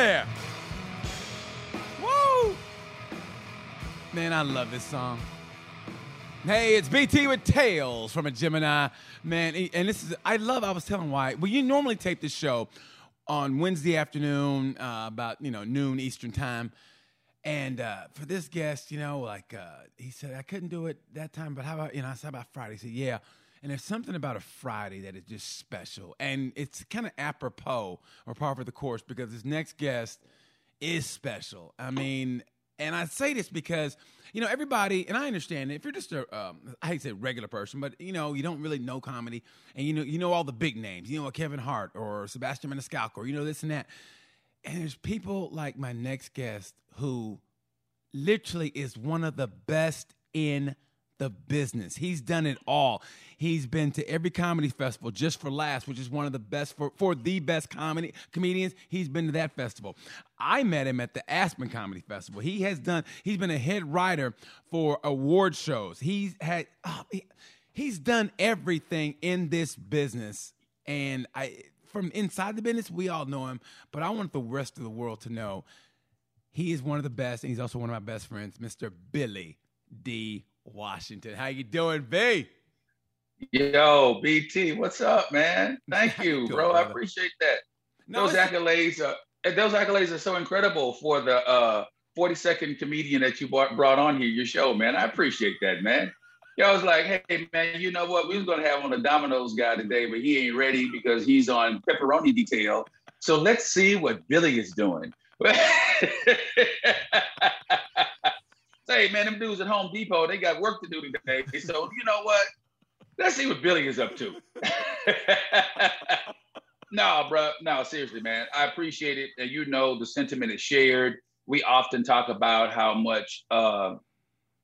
Yeah. Woo. Man, I love this song. Hey, it's BT with Tales from a Gemini. Man, and this is, I love, I was telling why. Well, you normally tape this show on Wednesday afternoon, uh, about, you know, noon Eastern time. And uh, for this guest, you know, like uh, he said, I couldn't do it that time, but how about, you know, I said about Friday. He said, yeah. And there's something about a Friday that is just special. And it's kind of apropos or par for the course because this next guest is special. I mean, and I say this because, you know, everybody, and I understand if you're just a, um, I hate to say regular person, but you know, you don't really know comedy, and you know, you know all the big names, you know, Kevin Hart or Sebastian Maniscalco, or you know this and that, and there's people like my next guest who literally is one of the best in the business. He's done it all. He's been to every comedy festival Just for Laughs, which is one of the best for, for the best comedy comedians. He's been to that festival. I met him at the Aspen Comedy Festival. He has done. He's been a head writer for award shows. He's had. Oh, he, he's done everything in this business, and I from inside the business we all know him. But I want the rest of the world to know he is one of the best, and he's also one of my best friends, Mr. Billy D. Washington. How you doing, B? Yo, BT, what's up, man? Thank you, bro. I appreciate that. No, those accolades are those accolades are so incredible for the uh 42nd comedian that you brought, brought on here, your show, man. I appreciate that, man. Yo, I was like, hey man, you know what? We was gonna have on the Domino's guy today, but he ain't ready because he's on pepperoni detail. So let's see what Billy is doing. Say, man, them dudes at Home Depot, they got work to do today. So you know what? Let's see what Billy is up to. no, bro. No, seriously, man. I appreciate it. And you know the sentiment is shared. We often talk about how much uh,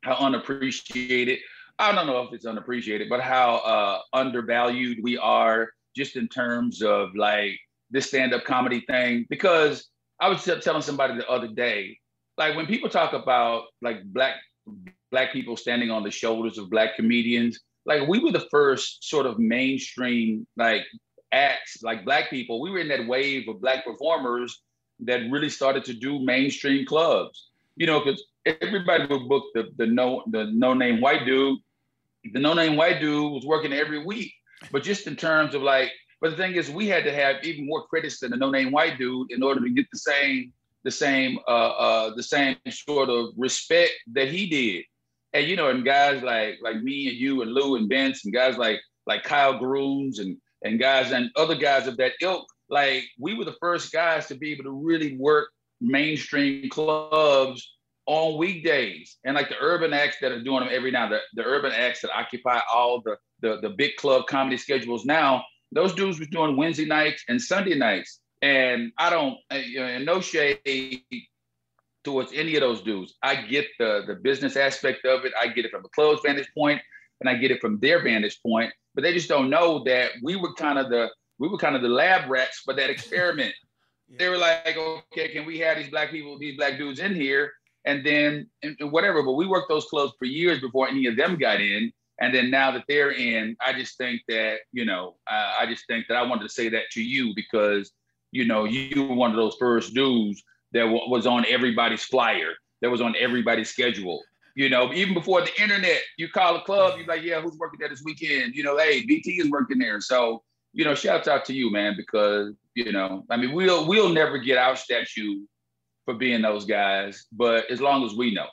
how unappreciated. I don't know if it's unappreciated, but how uh, undervalued we are just in terms of like this stand-up comedy thing. Because I was telling somebody the other day, like when people talk about like black black people standing on the shoulders of black comedians, like we were the first sort of mainstream like acts, like black people. We were in that wave of black performers that really started to do mainstream clubs. You know, because everybody would book the the no the no name white dude. The no name white dude was working every week, but just in terms of like, but the thing is, we had to have even more critics than the no name white dude in order to get the same the same uh, uh, the same sort of respect that he did. And you know, and guys like like me and you and Lou and Vince and guys like like Kyle Grooms and and guys and other guys of that ilk, like we were the first guys to be able to really work mainstream clubs on weekdays. And like the urban acts that are doing them every now, the, the urban acts that occupy all the, the the big club comedy schedules now, those dudes were doing Wednesday nights and Sunday nights. And I don't, you know, and no shade towards any of those dudes. I get the the business aspect of it. I get it from a club's vantage point, and I get it from their vantage point. But they just don't know that we were kind of the we were kind of the lab rats for that experiment. yeah. They were like, okay, can we have these black people, these black dudes in here, and then and whatever. But we worked those clubs for years before any of them got in. And then now that they're in, I just think that you know, uh, I just think that I wanted to say that to you because you know, you were one of those first dudes that w- was on everybody's flyer, that was on everybody's schedule. You know, even before the internet, you call a club, you're like, yeah, who's working there this weekend? You know, hey, BT is working there. So, you know, shouts out to you, man, because, you know, I mean, we'll we'll never get our statue for being those guys, but as long as we know.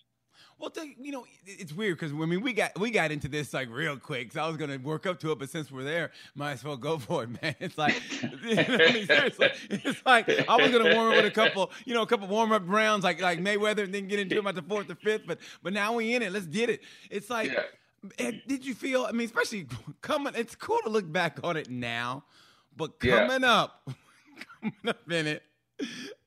Well, you know, it's weird because I mean, we got we got into this like real quick. So I was gonna work up to it, but since we're there, might as well go for it, man. It's like, I mean, seriously, it's like I was gonna warm up with a couple, you know, a couple warm up rounds, like like Mayweather, and then get into it about the fourth or fifth. But but now we in it. Let's get it. It's like, yeah. Eh, did you feel? I mean, especially coming. It's cool to look back on it now, but coming yeah. up, coming up in it.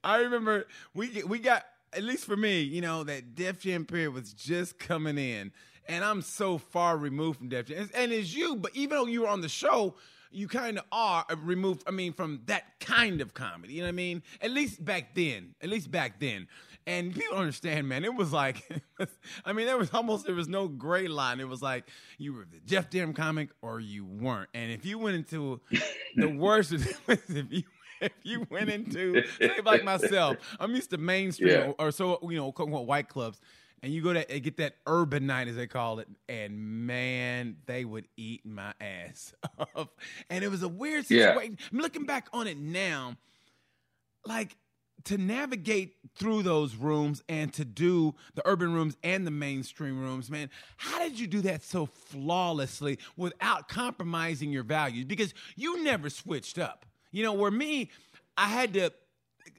I remember we we got at least for me, you know, that Def Jam period was just coming in. And I'm so far removed from Def Jam. And it's you, but even though you were on the show, you kind of are removed, I mean, from that kind of comedy. You know what I mean? At least back then. At least back then. And people understand, man. It was like, I mean, there was almost there was no gray line. It was like you were the Def Jam comic or you weren't. And if you went into the worst, if you if you went into say like myself, I'm used to mainstream Yeah. or, or so you know, quote unquote white clubs, and you go to and get that urban night as they call it, and man, they would eat my ass up. And it was a weird Yeah. situation. I'm looking back on it now, like to navigate through those rooms and to do the urban rooms and the mainstream rooms, man, how did you do that so flawlessly without compromising your values? Because you never switched up. You know, where me, I had to,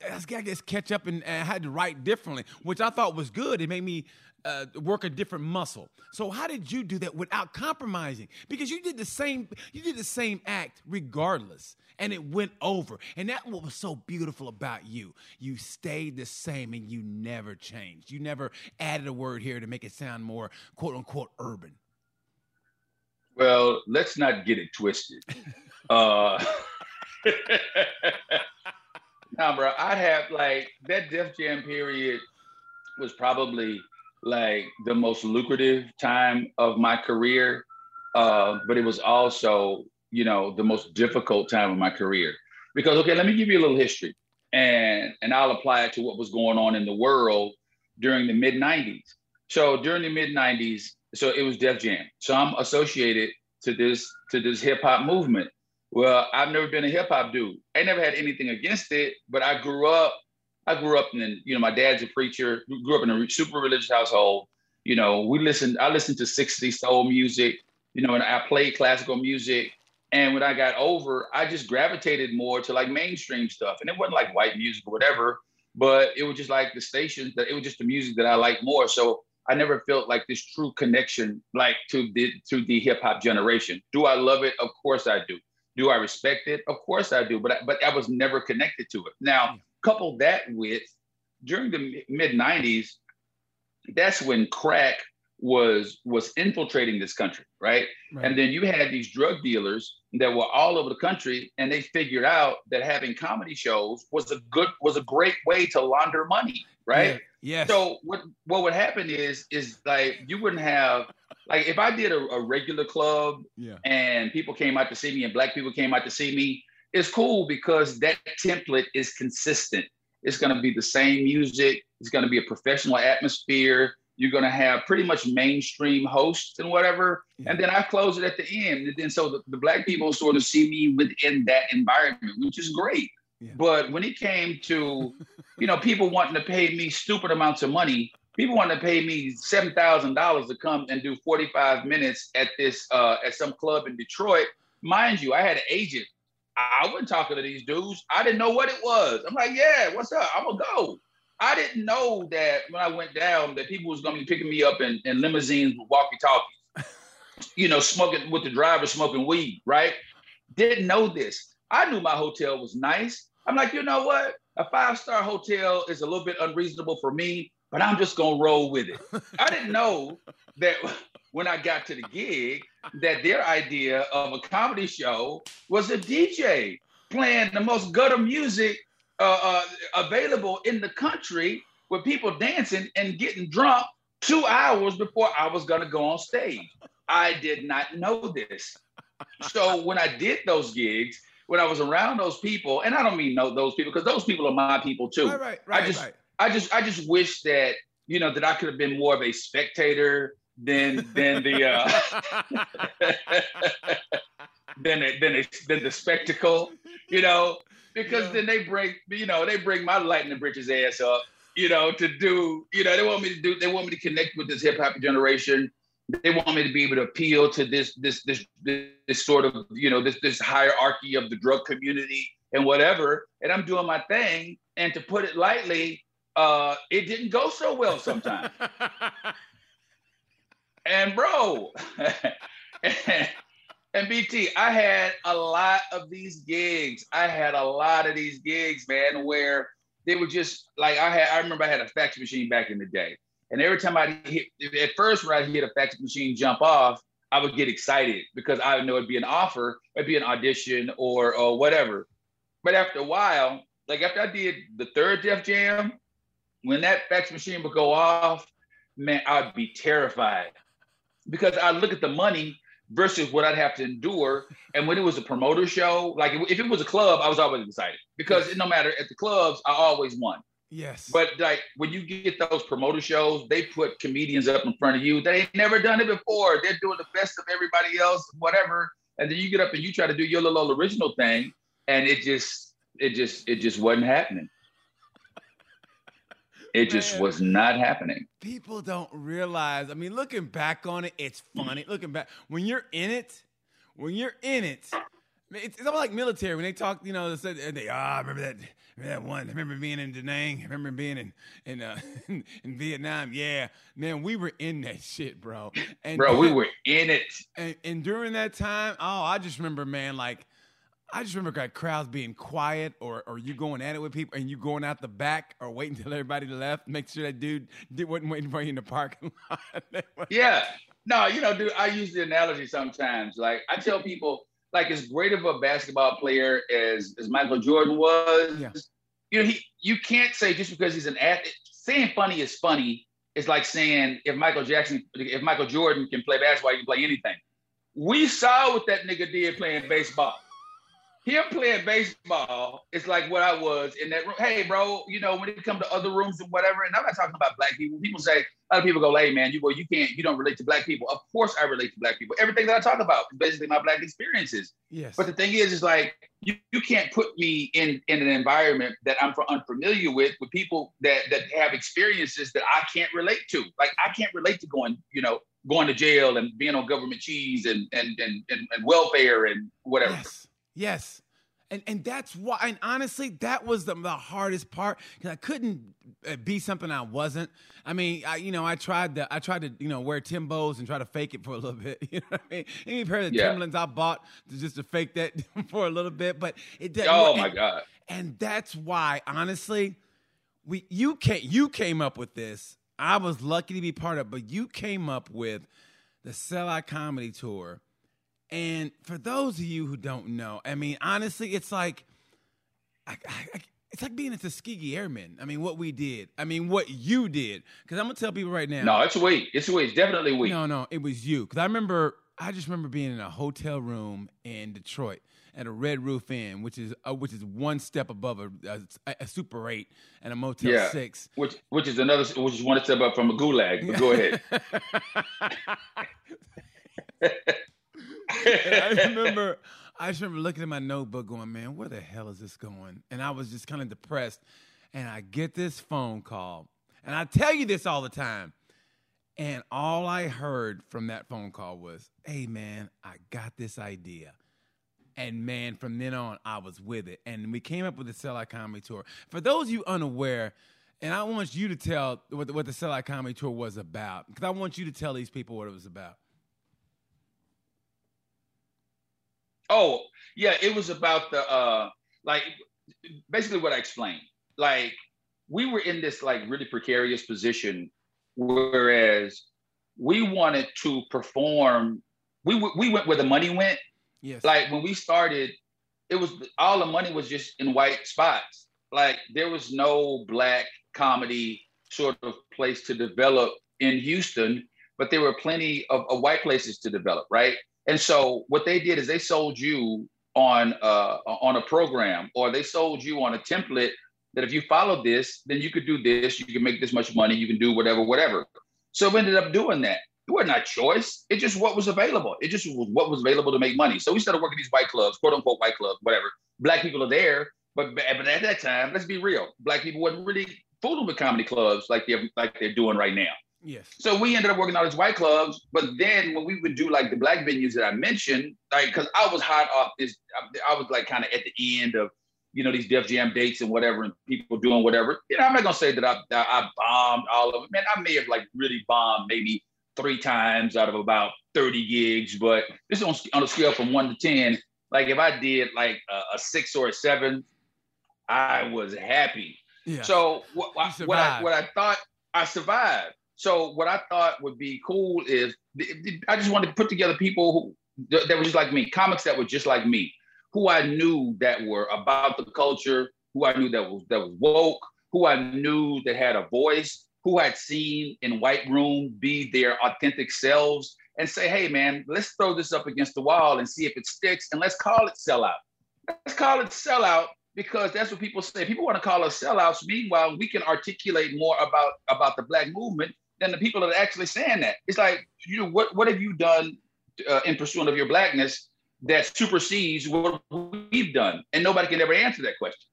I guess, catch up and, and I had to write differently, which I thought was good. It made me uh, work a different muscle. So how did you do that without compromising? Because you did the same, you did the same act regardless, and it went over. And that what was so beautiful about you. You stayed the same and you never changed. You never added a word here to make it sound more quote unquote urban. Well, let's not get it twisted. uh, nah, bro, I have like that Def Jam period was probably like the most lucrative time of my career, uh, but it was also, you know, the most difficult time of my career. Because okay, let me give you a little history, and and I'll apply it to what was going on in the world during the mid '90s. So during the mid '90s, so it was Def Jam. So I'm associated to this to this hip hop movement. Well, I've never been a hip hop dude. I never had anything against it, but I grew up. I grew up in, you know, my dad's a preacher. Grew up in a super religious household. You know, we listened. I listened to '60s soul music. You know, and I played classical music. And when I got over, I just gravitated more to like mainstream stuff. And it wasn't like white music or whatever, but it was just like the stations that it was just the music that I liked more. So I never felt like this true connection, like to the to the hip hop generation. Do I love it? Of course I do. Do I respect it? Of course I do. But I, but I was never connected to it. Now, couple that with during the mid '90s, that's when crack was was infiltrating this country, right? Right. And then you had these drug dealers that were all over the country, and they figured out that having comedy shows was a good was a great way to launder money, right? Yeah. Yes. So what what would happen is is like you wouldn't have like if I did a, a regular club yeah. and people came out to see me and black people came out to see me, it's cool because that template is consistent. It's gonna be the same music, it's gonna be a professional atmosphere. You're gonna have pretty much mainstream hosts and whatever. Yeah. And then I close it at the end. And then so the, the black people sort of see me within that environment, which is great. Yeah. But when it came to, you know, people wanting to pay me stupid amounts of money, people wanting to pay me seven thousand dollars to come and do forty five minutes at this uh, at some club in Detroit. Mind you, I had an agent. I wasn't talking to these dudes. I didn't know what it was. I'm like, yeah, what's up? I'm gonna go. I didn't know that when I went down that people was gonna be picking me up in, in limousines with walkie talkies. you know, smoking with the driver smoking weed, right? Didn't know this. I knew my hotel was nice. I'm like, you know what? A five star hotel is a little bit unreasonable for me, but I'm just gonna roll with it. I didn't know that when I got to the gig, that their idea of a comedy show was a DJ playing the most gutter music uh, uh, available in the country with people dancing and getting drunk two hours before I was gonna go on stage. I did not know this. So when I did those gigs, when I was around those people, and I don't mean know those people because those people are my people too. Right, right, right, I just- right. I just I just wish that you know that I could have been more of a spectator than than the uh, than it, than it, than the spectacle, you know, because Yeah. then they bring you know they bring my lightning bridges ass up, you know, to do you know they want me to do they want me to connect with this hip hop generation. They want me to be able to appeal to this this this this, this sort of you know this this hierarchy of the drug community and whatever. And I'm doing my thing. And to put it lightly, uh, it didn't go so well sometimes. and bro, and BT, I had a lot of these gigs. I had a lot of these gigs, man, where they were just like I had. I remember I had a fax machine back in the day, and every time I hit, at first when I hit a fax machine jump off, I would get excited because I would know it'd be an offer, it'd be an audition or or whatever. But after a while, like after I did the third Def Jam, when that fax machine would go off, man, I'd be terrified because I look at the money versus what I'd have to endure. And when it was a promoter show, like if it was a club, I was always excited because no matter at the clubs, I always won. Yes. But like when you get those promoter shows, they put comedians up in front of you. They ain't never done it before. They're doing the best of everybody else, whatever. And then you get up and you try to do your little original thing, and it just, it just, it just wasn't happening. It just Man. was not happening. People don't realize. I mean, looking back on it, it's funny. Looking back, when you're in it, when you're in it, it's, it's all like military. When they talk, you know, they said, they, ah, I remember that, remember that one. I remember being in Da Nang. I remember being in in uh, in Vietnam. Yeah, man, we were in that shit, bro. And Bro, we were in it. and, and during that time, oh, I just remember, man, like I just remember like crowds being quiet, or or you going at it with people, and you going out the back, or waiting till everybody left, make sure that dude did, wasn't waiting for you in the parking lot. Yeah. No, you know, dude, I use the analogy sometimes. Like I tell people, like as great of a basketball player as, as Michael Jordan was, Yeah. you know, he you can't say just because he's an athlete, saying funny is funny. It's like saying if Michael Jackson, if Michael Jordan can play basketball, he can play anything. We saw what that nigga did playing baseball. Him playing baseball is like what I was in that room. Hey, bro, you know, when it comes to other rooms and whatever, and I'm not talking about black people. People say, other people go, hey man, you well, you can't, you don't relate to black people. Of course I relate to black people. Everything that I talk about is basically my black experiences. yes, But the thing is, is like you, you can't put me in in an environment that I'm unfamiliar with, with people that that have experiences that I can't relate to. Like I can't relate to going, you know, going to jail and being on government cheese and and and and, and welfare and whatever. yes, yes. And, and that's why, and honestly, that was the, the hardest part because I couldn't uh, be something I wasn't. I mean, I you know I tried to I tried to you know wear Timbos and try to fake it for a little bit. You know what I mean? Any pair of Yeah. Timberlands I bought to, just to fake that for a little bit, but it didn't. Oh work. my And- God. And that's why, honestly, we you came you came up with this. I was lucky to be part of, but you came up with the Sellout Comedy Tour. And for those of you who don't know, I mean, honestly, it's like, I, I, I- it's like being a Tuskegee Airmen. I mean, what we did. I mean, what you did. Because I'm gonna tell people right now. No, it's weak. It's weak. It's definitely weak. No, no, it was you. Because I remember, I just remember being in a hotel room in Detroit at a Red Roof Inn, which is uh, which is one step above a, a, a Super Eight and a Motel Yeah. Six. Which which is another which is one step up from a gulag. But go ahead. I remember, I just remember looking at my notebook, going, "Man, where the hell is this going?" And I was just kind of depressed. And I get this phone call, and I tell you this all the time. And all I heard from that phone call was, "Hey, man, I got this idea." And man, from then on, I was with it. And we came up with the Sellout Comedy Tour. For those of you unaware, and I want you to tell what the, what the Sellout Comedy Tour was about, because I want you to tell these people what it was about. Oh, yeah, it was about the uh like basically what I explained. Like we were in this like really precarious position whereas we wanted to perform we w- we went where the money went. Yes. Like when we started it was all the money was just in white spots. Like there was no black comedy sort of place to develop in Houston, but there were plenty of, of white places to develop, right? And so what they did is they sold you on uh, on a program, or they sold you on a template that if you follow this, then you could do this, you can make this much money, you can do whatever, whatever. So we ended up doing that. It wasn't choice. It just what was available. It just was what was available to make money. So we started working these white clubs, quote unquote white clubs, whatever. Black people are there, but but at that time, let's be real, black people wasn't really fooling with comedy clubs like they're like they're doing right now. Yes. So we ended up working all these white clubs, but then when we would do like the black venues that I mentioned, like because I was hot off this, I, I was like kind of at the end of you know these Def Jam dates and whatever, and people doing whatever. You know, I'm not gonna say that I that I bombed all of it. Man, I may have like really bombed maybe three times out of about 30 gigs, but this is on, on a scale from one to ten. Like if I did like a, a six or a seven, I was happy. Yeah. So what, what, I what I thought I survived. So what I thought would be cool is I just wanted to put together people who that were just like me, comics that were just like me, who I knew that were about the culture, who I knew that was that was woke, who I knew that had a voice, who I'd seen in White Room be their authentic selves, and say, hey, man, let's throw this up against the wall and see if it sticks, and let's call it sellout. Let's call it sellout because that's what people say. People want to call us sellouts. Meanwhile, we can articulate more about about the black movement than the people that are actually saying that. It's like, you know, what what have you done uh, in pursuit of your blackness that supersedes what we've done? And nobody can ever answer that question.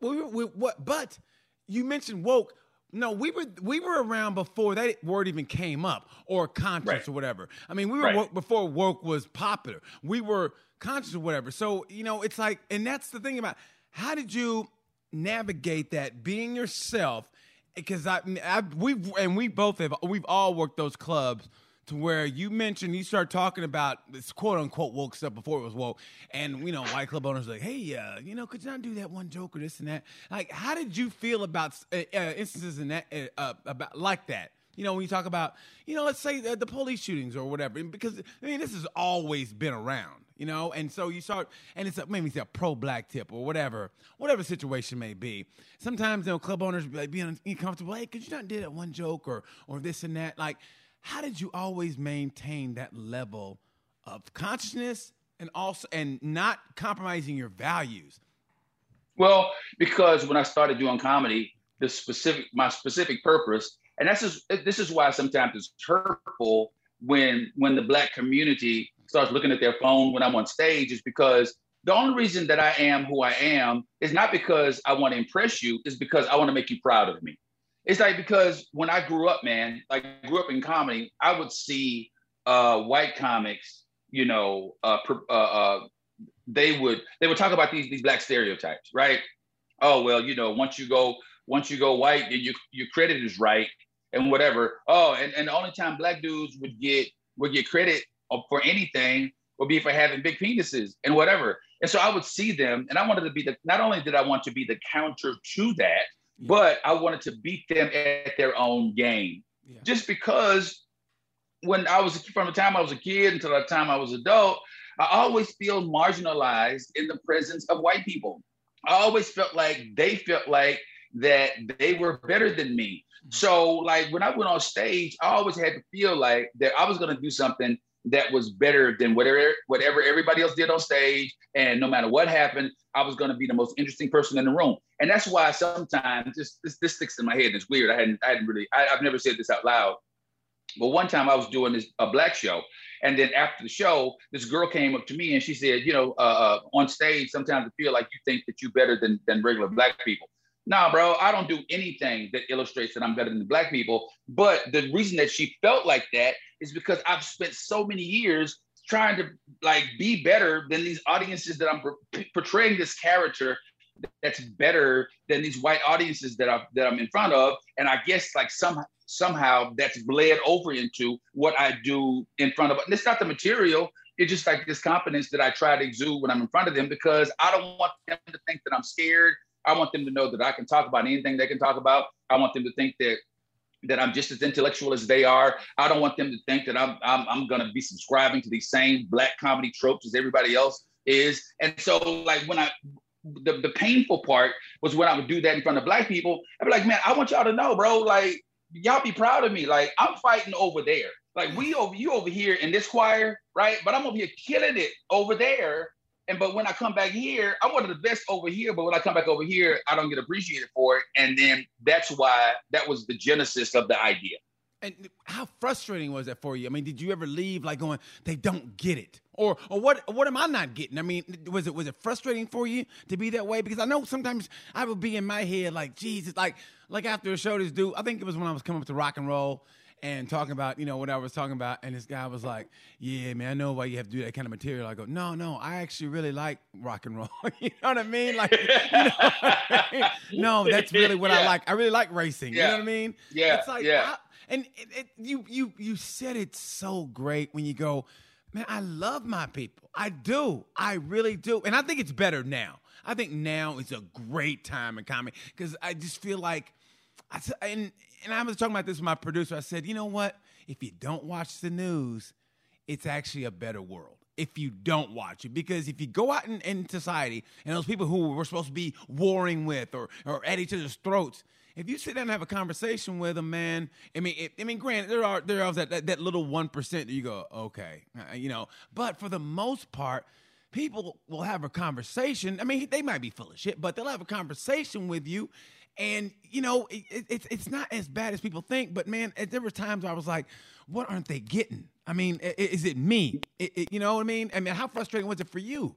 What? But you mentioned woke. No, we were we were around before that word even came up, or conscious right. or whatever. I mean, we were right. woke before woke was popular. We were conscious or whatever. So you know, it's like, and that's the thing about how did you navigate that being yourself? Because I, I we and we both have we've all worked those clubs to where you mentioned you start talking about this quote unquote woke stuff before it was woke, and you know white club owners like, hey, uh, you know, could you not do that one joke or this and that? Like, how did you feel about uh, uh, instances in that uh, uh, about like that? You know, when you talk about, you know, let's say the, the police shootings or whatever, because I mean, this has always been around, you know, and so you start, and it's a, maybe it's a pro-black tip or whatever, whatever situation may be. Sometimes, you know, club owners be like being uncomfortable. Hey, could you not do that one joke or or this and that? Like, how did you always maintain that level of consciousness and also and not compromising your values? Well, because when I started doing comedy, the specific my specific purpose, and this is this is why sometimes it's hurtful when when the black community starts looking at their phone when I'm on stage, is because the only reason that I am who I am is not because I want to impress you, is because I want to make you proud of me. It's like because when I grew up, man, like grew up in comedy, I would see uh, white comics, you know, uh, uh, uh, they would they would talk about these these black stereotypes, right? Oh well, you know, once you go once you go white, then you your credit is right and whatever. Oh, and, and the only time black dudes would get would get credit for anything would be for having big penises and whatever. And so I would see them, and I wanted to be the. Not only did I want to be the counter to that, but I wanted to beat them at their own game. Yeah. Just because when I was from the time I was a kid until the time I was adult, I always feel marginalized in the presence of white people. I always felt like they felt like that they were better than me. Mm-hmm. So like when I went on stage, I always had to feel like that I was going to do something that was better than whatever whatever everybody else did on stage. And no matter what happened, I was going to be the most interesting person in the room. And that's why sometimes this this, this sticks in my head. It's weird. I hadn't I hadn't really I, have never said this out loud. But one time I was doing this a black show, and then after the show, this girl came up to me and she said, you know, uh, uh, on stage sometimes I feel like you think that you're better than than regular black people. Nah, bro, I don't do anything that illustrates that I'm better than black people. But the reason that she felt like that is because I've spent so many years trying to like be better than these audiences that I'm portraying this character that's better than these white audiences that I that I'm in front of. And I guess like some somehow that's bled over into what I do in front of. And it's not the material. It's just like this confidence that I try to exude when I'm in front of them because I don't want them to think that I'm scared. I want them to know that I can talk about anything they can talk about. I want them to think that that I'm just as intellectual as they are. I don't want them to think that I'm I'm, I'm going to be subscribing to these same black comedy tropes as everybody else is. And so, like when I the, the painful part was when I would do that in front of black people. I'd be like, man, I want y'all to know, bro. Like, y'all be proud of me. Like, I'm fighting over there. Like, we over you over here in this choir, right? But I'm over here killing it over there. And but when I come back here, I'm one of the best over here. But when I come back over here, I don't get appreciated for it. And then that's why that was the genesis of the idea. And how frustrating was that for you? I mean, did you ever leave like going, they don't get it? Or or what what am I not getting? I mean, was it was it frustrating for you to be that way? Because I know sometimes I would be in my head like, Jesus, like like after a show this dude, I think it was when I was coming up to rock and roll and talking about, you know, what I was talking about. And this guy was like, Yeah, man, I know why you have to do that kind of material. I go, No, no, I actually really like rock and roll. you know what I mean? Like, you know I mean? no, that's really what yeah. I like. I really like racing. Yeah. You know what I mean? Yeah. It's like, yeah. I, and it, it, you, you, you said it so great when you go, Man, I love my people. I do. I really do. And I think it's better now. I think now is a great time in comedy because I just feel like, I, and and I was talking about this with my producer. I said, you know what? If you don't watch the news, it's actually a better world. if you don't watch it because if you go out in, in society and those people who we're supposed to be warring with or, or at each other's throats if you sit down and have a conversation with them, man, I mean, it, I mean, granted, there are there are that that, that little one percent that you go, okay, uh, you know, but for the most part, people will have a conversation. I mean, they might be full of shit, but they'll have a conversation with you, and you know, it, it's it's not as bad as people think. But man, there were times I was like, what aren't they getting? I mean, is it me? It, you know what I mean? I mean, how frustrating was it for you?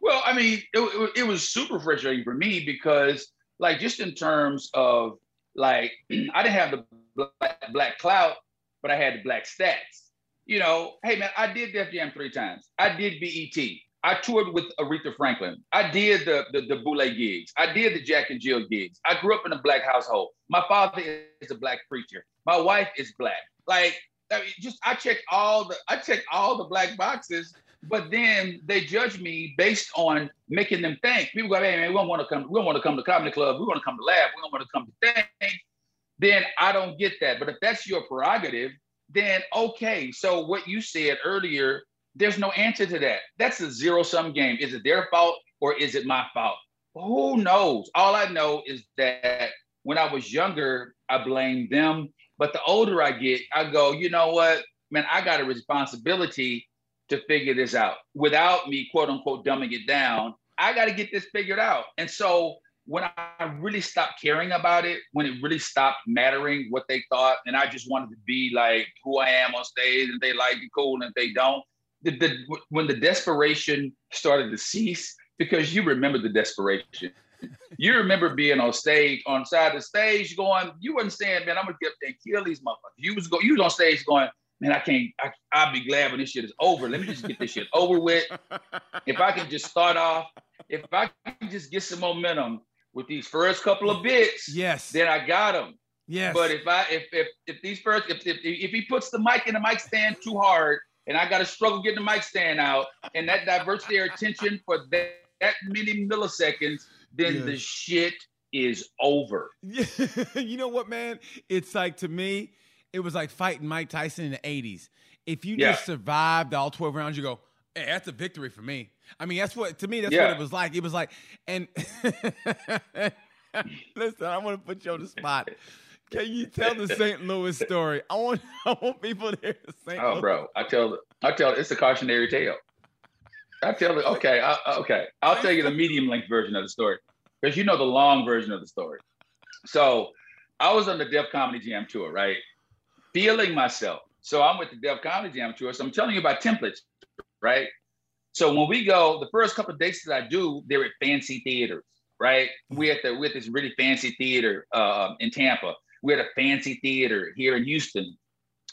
Well, I mean, it, it was super frustrating for me because like just in terms of like I didn't have the black, black clout, but I had the black stats. You know, hey man, I did Def Jam three times. I did BET. I toured with Aretha Franklin. I did the, the the Boule gigs. I did the Jack and Jill gigs. I grew up in a black household. My father is a black preacher. My wife is black. Like I mean, just I check all the I check all the black boxes but then they judge me based on making them think. People go, hey man, we don't want to come, we don't want to come to comedy club, we want to come to laugh, we don't want to come to think. Then I don't get that. But if that's your prerogative, then okay. So what you said earlier, there's no answer to that. That's a zero-sum game. Is it their fault or is it my fault? Who knows? All I know is that when I was younger, I blamed them. But the older I get, I go, you know what, man, I got a responsibility to figure this out without me, quote unquote, dumbing it down. I got to get this figured out. And so when I really stopped caring about it, when it really stopped mattering what they thought, and I just wanted to be like who I am on stage, and they like it cool, and if they don't, the, the, when the desperation started to cease, because you remember the desperation. you remember being on stage, on side of the stage, going, you wasn't saying, man, I'm gonna get up there and kill these motherfuckers. You was go, you was on stage going, man, I can't, I, I'll be glad when this shit is over. Let me just get this shit over with. If I can just start off, if I can just get some momentum with these first couple of bits, yes, then I got them. Yes. But if I, if, if, if these first, if, if, if he puts the mic in the mic stand too hard and I got to struggle getting the mic stand out and that diverts their attention for that, that many milliseconds, then yes. the shit is over. you know what, man? It's like to me, it was like fighting Mike Tyson in the 80s. If you yeah. just survived all 12 rounds, you go, hey, that's a victory for me. I mean, that's what, to me, that's yeah. what it was like. It was like, and listen, I want to put you on the spot. Can you tell the St. Louis story? I want, I want people to hear the St. Oh, Louis. bro, I tell, I tell, it's a cautionary tale. I tell it, okay, I, okay, I'll tell you the medium length version of the story because you know the long version of the story. So I was on the Def Comedy Jam tour, right? feeling myself. So I'm with the Def Comedy Jam tour. So I'm telling you about templates, right? So when we go, the first couple of dates that I do, they're at fancy theaters, right? We at the with this really fancy theater uh, in Tampa. We're at a fancy theater here in Houston.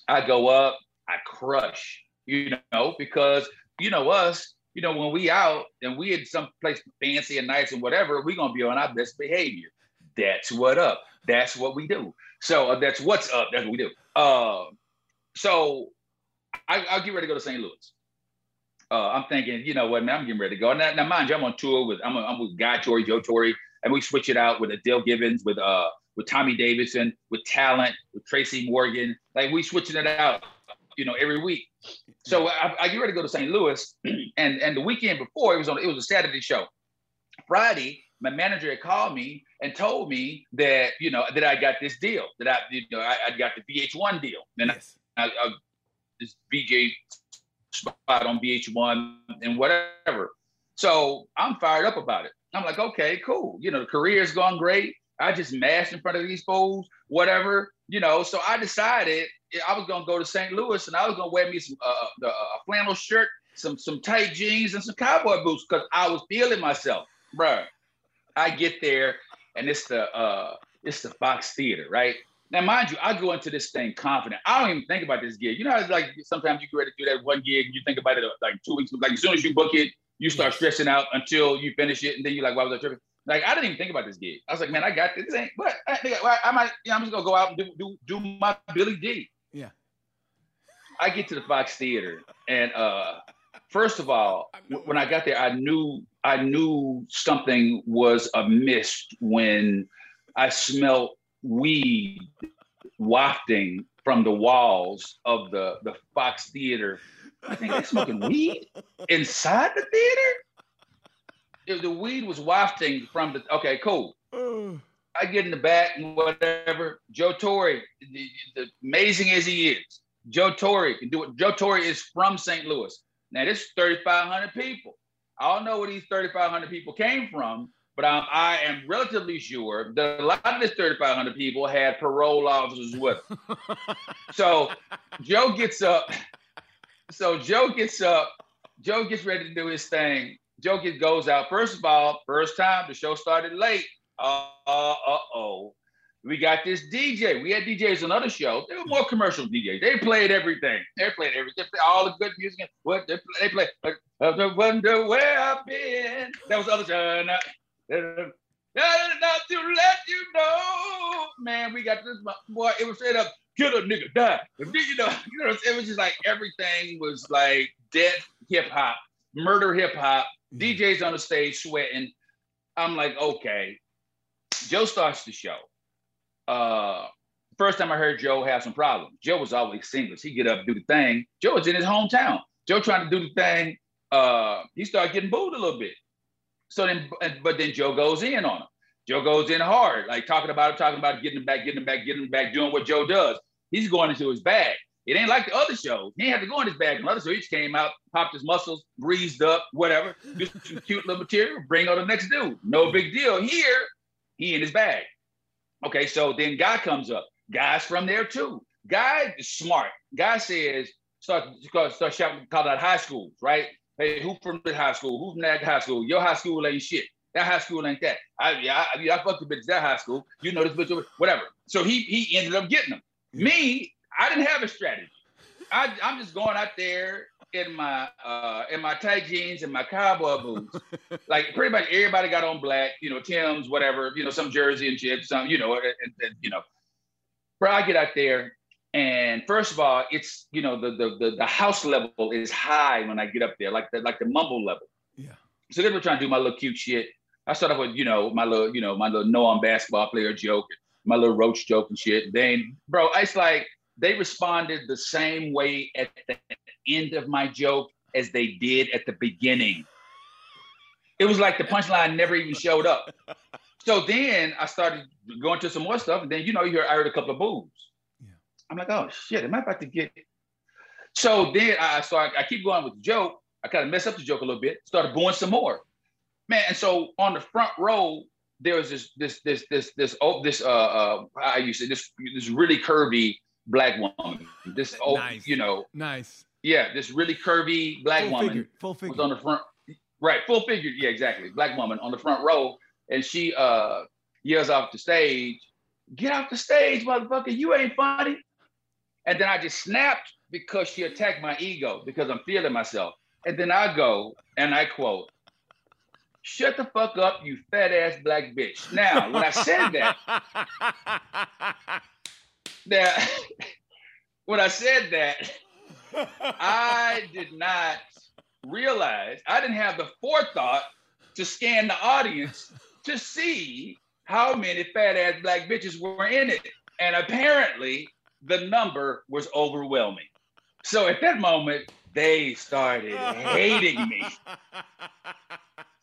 I go up, I crush, you know, because you know us, you know, when we out and we in some place fancy and nice and whatever, we're gonna be on our best behavior. That's what up. That's what we do. So uh, that's what's up. That's what we do. Uh, so I, I'll get ready to go to St. Louis. Uh, I'm thinking, you know what, man, I'm getting ready to go. Now, now mind you, I'm on tour with I'm, a, I'm with Guy Torry, Joe Torry, and we switch it out with Adele Givens, with uh with Tommy Davidson, with Talent, with Tracy Morgan. Like we switching it out, you know, every week. So I, I get ready to go to St. Louis, and and the weekend before it was on it was a Saturday show. Friday, my manager had called me and told me that you know that I got this deal that I you know I, I got the VH1 deal and yes. I, I, this VJ spot on VH1 and whatever. So I'm fired up about it. I'm like, okay, cool. You know, the career's gone great. I just mashed in front of these fools, whatever. You know, so I decided I was gonna go to St. Louis and I was gonna wear me some uh, a flannel shirt, some some tight jeans, and some cowboy boots because I was feeling myself, bruh. I get there and it's the uh it's the Fox Theater, right? Now, mind you, I go into this thing confident. I don't even think about this gig. You know, it's like sometimes you get ready to do that one gig and you think about it like two weeks. Like as soon as you book it, you start stressing out until you finish it, and then you're like, "Why was I tripping?" Like I didn't even think about this gig. I was like, "Man, I got this." this ain't, but I, I might, you know, I'm just gonna go out and do do do my Billy D. Yeah. I get to the Fox Theater, and uh, first of all, when I got there, I knew I knew something was amiss when I smelled weed wafting from the walls of the, the Fox Theater I think they're smoking weed inside the theater. If the weed was wafting from the okay, cool. I get in the back and whatever. Joe Torry, the, the, amazing as he is, Joe Torry can do it. Joe Torry is from St. Louis. Now this is 3,500 people. I don't know where these 3,500 people came from, but um, I am relatively sure that a lot of this 3,500 people had parole officers with them. so Joe gets up. So Joe gets up. Joe gets ready to do his thing. Gets, goes out. First of all, first time the show started late. Uh, uh, oh. We got this DJ. We had DJs on other shows. They were more commercial DJs. They played everything. They played everything. They played all the good music. What they, play, they played. Like, I wonder where I've been. That was the other side. Not to let you know, man. We got this boy. It was straight up kill a nigga, die. You know, you know, it was just like everything was like dead hip hop, murder hip hop. Mm-hmm. DJs on the stage sweating. I'm like, okay, Joe starts the show. Uh, first time I heard Joe have some problems. Joe was always singless. He get up, do the thing. Joe was in his hometown. Joe trying to do the thing. Uh, he started getting booed a little bit. So then, but then Joe goes in on him. Joe goes in hard, like talking about him, talking about getting him back, getting him back, getting him back, doing what Joe does. He's going into his bag. It ain't like the other shows. He ain't had to go in his bag. Another show, he just came out, popped his muscles, breezed up, whatever, just some cute little material, bring on the next dude. No big deal. Here, he in his bag. Okay, so then guy comes up. Guy's from there too. Guy is smart. Guy says, start start shouting, call out high schools, right? Hey, who from the high school? Who from that high school? Your high school ain't shit. That high school ain't that. I yeah, I, I, I fucked the bitch that high school. You know this bitch, whatever. So he he ended up getting them. Me, I didn't have a strategy. I, I'm just going out there in my uh, in my tight jeans and my cowboy boots. like pretty much everybody got on black, you know, Tim's, whatever, you know, some jersey and shit, some, you know, and, and, you know. But I get out there, and first of all, it's you know the, the the the house level is high when I get up there, like the like the mumble level. Yeah. So they were trying to do my little cute shit. I started with you know my little you know my little no on basketball player joke, my little roach joke and shit. Then, bro, it's like they responded the same way at the end of my joke as they did at the beginning. It was like the punchline never even showed up. So then I started going to some more stuff, and then you know, you heard I heard a couple of boos. Yeah. I'm like, oh shit, am I about to get? It? So then I start. I keep going with the joke. I kind of mess up the joke a little bit. Started booing some more, man. And so on the front row, there was this this this this this oh this uh uh I used to this this really curvy black woman. This old, nice. you know, nice. Yeah, this really curvy black full woman figured. full figure. was on the front. Right, full figure. Yeah, exactly. Black woman on the front row, and she uh yells off the stage, "Get off the stage, motherfucker! You ain't funny." And then I just snapped because she attacked my ego because I'm feeling myself. And then I go and I quote, Shut the fuck up, you fat ass black bitch. Now, when I said that, now, when I said that, I did not realize, I didn't have the forethought to scan the audience to see how many fat ass black bitches were in it. And apparently, the number was overwhelming. So at that moment, they started hating me.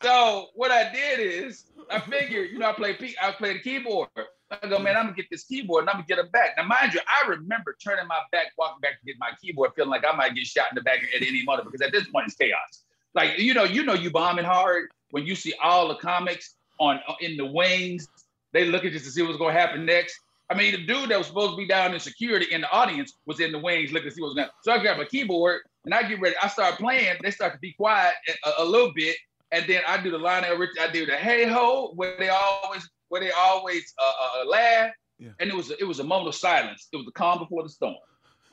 So what I did is I figured, you know, I play I play the keyboard. I go, man, I'm gonna get this keyboard and I'm gonna get it back. Now, mind you, I remember turning my back, walking back to get my keyboard, feeling like I might get shot in the back at any moment because at this point it's chaos. Like you know, you know, you bombing hard when you see all the comics on uh, in the wings. They looking just to see what's gonna happen next. I mean, the dude that was supposed to be down in security in the audience was in the wings looking to see what's going. So I grab my keyboard and I get ready. I start playing. They start to be quiet a, a little bit, and then I do the Lionel Richie. I do the hey ho where they always where they always uh, uh, laugh. Yeah. And it was a, it was a moment of silence. It was the calm before the storm.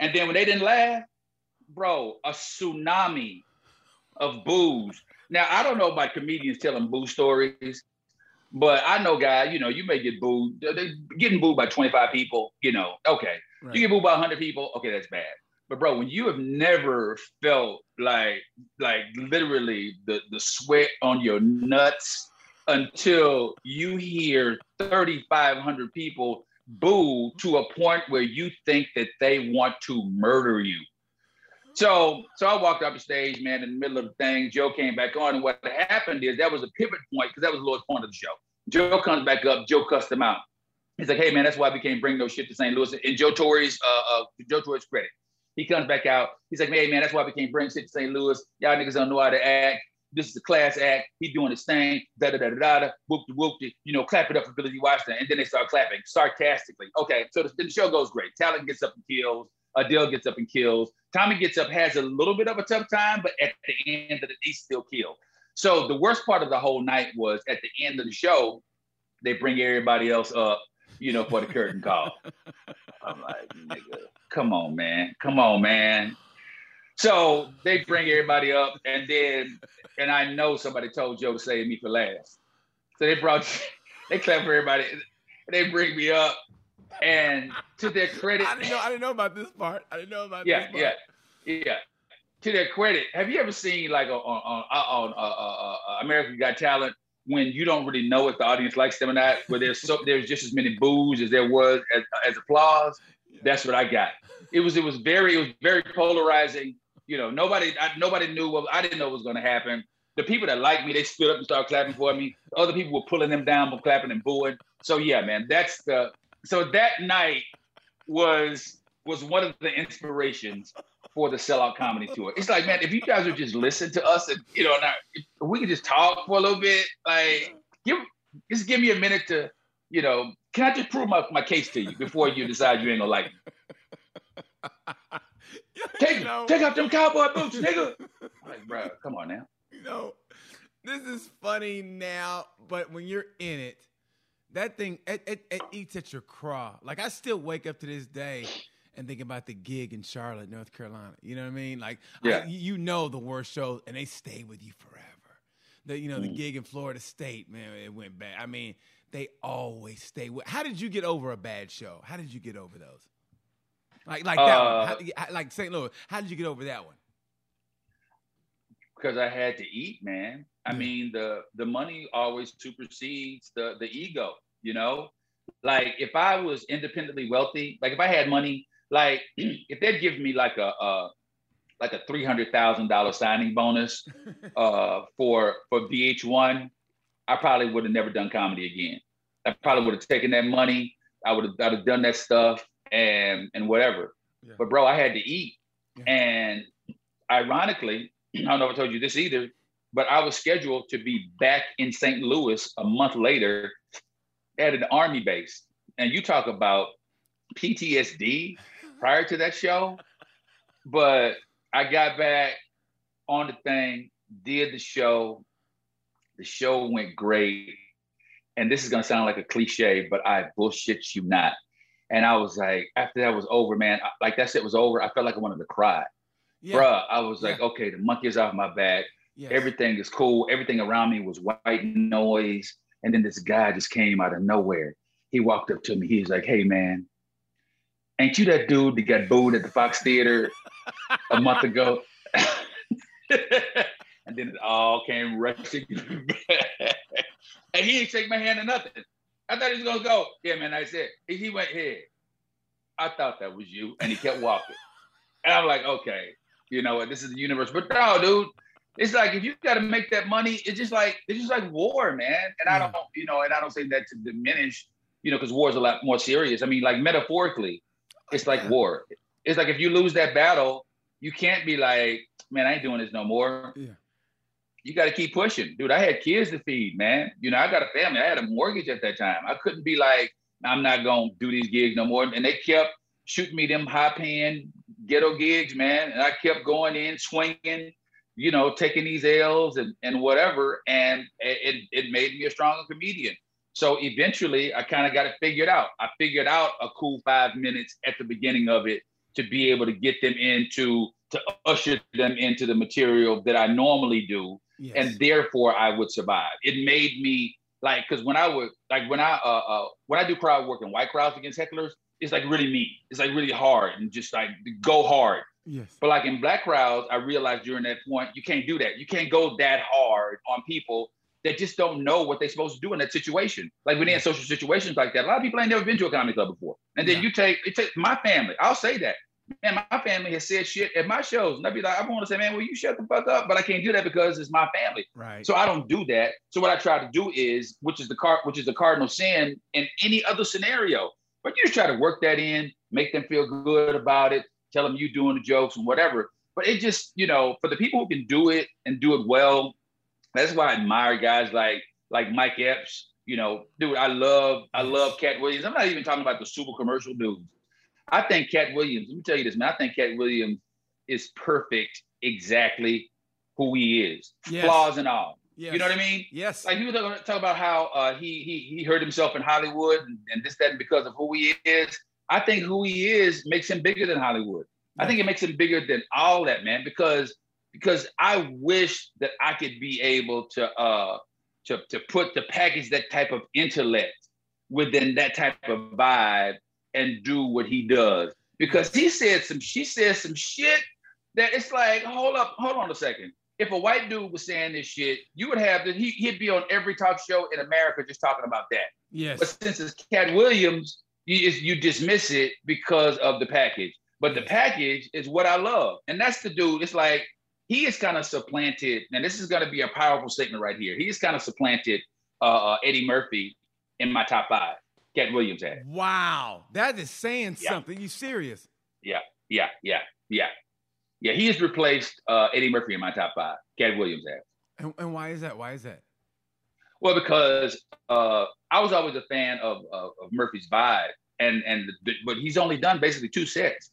And then when they didn't laugh, bro, a tsunami of boos. Now I don't know about comedians telling boo stories, but I know, guy, you know, you may get booed. They're getting booed by 25 people, you know, okay. Right. You get booed by 100 people, okay, that's bad. But bro, when you have never felt like like literally the the sweat on your nuts until you hear 3,500 people boo to a point where you think that they want to murder you. So, so I walked up the stage, man, in the middle of the thing. Joe came back on, and what happened is that was a pivot point because that was the lowest point of the show. Joe comes back up. Joe cussed him out. He's like, "Hey, man, that's why we can't bring no shit to St. Louis." In Joe Torry's, uh, uh, Joe Torry's credit, he comes back out. He's like, "Hey, man, that's why we can't bring shit to St. Louis. Y'all niggas don't know how to act. This is a class act. He doing his thing. Da da da da da. Whoop de whoop de. You know, clap it up for Billy Washington." And then they start clapping sarcastically. Okay, so the, the show goes great. Talent gets up and kills. Adele gets up and kills. Tommy gets up, has a little bit of a tough time, but at the end of the day, still kill. So the worst part of the whole night was at the end of the show, they bring everybody else up, you know, for the curtain call. I'm like, nigga, come on, man. Come on, man. So they bring everybody up, and then, and I know somebody told Joe to save me for last. So they brought, they clap for everybody. They bring me up, and to their credit, I didn't know. I didn't know about this part. I didn't know about yeah, this part. yeah, yeah. To their credit, have you ever seen like on on on, on uh, uh, uh, American Got Talent when you don't really know if the audience likes them or not, where there's so there's just as many boos as there was as, as applause. That's what I got. It was it was very it was very polarizing. You know, nobody I, nobody knew what I didn't know what was going to happen. The people that liked me, they stood up and started clapping for me. Other people were pulling them down for clapping and booing. So yeah, man, that's the so that night was was one of the inspirations for the sellout comedy tour. It's like, man, if you guys would just listen to us and you know, now we could just talk for a little bit, like give just give me a minute to, you know, can I just prove my, my case to you before you decide you ain't gonna like me? Take, take off them cowboy boots, nigga. I'm like, bro, come on now. you know, this is funny now, but when you're in it, that thing it, it, it eats at your craw. Like I still wake up to this day and think about the gig in Charlotte, North Carolina. You know what I mean? Like I- Yeah. you know the worst shows, and they stay with you forever. The you know the Mm. gig in Florida State, man, it went bad. I mean, they always stay with. How did you get over a bad show? How did you get over those? Like like that Uh, one, how, how- like St. Louis. How did you get over that one? because I had to eat, man. I mean, the the money always supersedes the the ego, you know? Like if I was independently wealthy, like if I had money, like if they'd give me like a, a like a three hundred thousand dollar signing bonus uh, for for VH1, I probably would have never done comedy again. I probably would have taken that money. I would have I'd have done that stuff and and whatever. Yeah. But bro, I had to eat, Yeah. and ironically, I don't know if I told you this either, but I was scheduled to be back in St. Louis a month later at an army base. And you talk about PTSD prior to that show, but I got back on the thing, did the show. The show went great. And this is gonna sound like a cliche, but I bullshit you not. And I was like, after that was over, man, I- like that shit was over. I felt like I wanted to cry. Yeah. Bruh, I was like, Yeah. okay, the monkey is off my back. yes. Everything is cool. Everything around me was white noise. And then this guy just came out of nowhere. He walked up to me. He's like, hey, man, ain't you that dude that got booed at the Fox Theater a month ago? and then it all came rushing back. and he didn't shake my hand or nothing. I thought he was going to go, yeah, man, that's it. And he went, here. I thought that was you. And he kept walking. And I'm like, okay, you know what? This is the universe. But no, dude, it's like if you got to make that money, it's just like it's just like war, man. And I hmm. don't, you know, and I don't say that to diminish, you know, because war is a lot more serious. I mean, like metaphorically, it's like war. It's like if you lose that battle, you can't be like, man, I ain't doing this no more. Yeah. You got to keep pushing, dude. I had kids to feed, man. You know, I got a family. I had a mortgage at that time. I couldn't be like, I'm not gonna do these gigs no more. And they kept shooting me them high paying ghetto gigs, man. And I kept going in, swinging, you know, taking these L's and, and whatever. And it, it made me a stronger comedian. So eventually I kind of got it figured out. I figured out a cool five minutes at the beginning of it to be able to get them into, to usher them into the material that I normally do. Yes. And therefore I would survive. It made me like, cause when I would, like when I, uh, uh, when I do crowd work and white crowds against hecklers, it's like really mean. It's like really hard and just like go hard. yes. But like in black crowds, I realized during that point, you can't do that. You can't go that hard on people that just don't know what they're supposed to do in that situation. Like when they're in social situations like that, a lot of people ain't never been to a comedy club before. And then Yeah. you take it take my family. I'll say that. Man, my family has said shit at my shows. And I'd be like, I want to say, man, well, you shut the fuck up, but I can't do that because it's my family. Right. So I don't do that. So what I try to do is, which is the car, which is the cardinal sin in any other scenario. But you just try to work that in, make them feel good about it, tell them you're doing the jokes and whatever. But it just, you know, for the people who can do it and do it well, that's why I admire guys like like Mike Epps. You know, dude, I love I love Katt Williams. I'm not even talking about the super commercial dudes. I think Katt Williams. Let me tell you this, man. I think Katt Williams is perfect, exactly who he is, Yes. flaws and all. Yes. You know what I mean? Yes. Like he was talking talk about how uh, he he he hurt himself in Hollywood and, and this that and because of who he is. I think who he is makes him bigger than Hollywood. I think it makes him bigger than all that, man. Because because I wish that I could be able to uh to to put to package that type of intellect within that type of vibe and do what he does. Because he said some she said some shit that it's like, hold up, hold on a second. If a white dude was saying this shit, you would have that he, he'd be on every talk show in America just talking about that. yes. But since it's Katt Williams, you you dismiss it because of the package. But the package is what I love, and that's the dude. It's like he is kind of supplanted, and this is going to be a powerful statement right here. He is kind of supplanted uh, uh, Eddie Murphy in my top five. Katt Williams had. Wow. That is saying Yeah. something. You serious? Yeah, yeah, yeah, yeah, yeah. He has replaced uh, Eddie Murphy in my top five. Katt Williams has. And, and why is that? Why is that? Well, because uh, I was always a fan of, of, of Murphy's vibe, and and the, but he's only done basically two sets.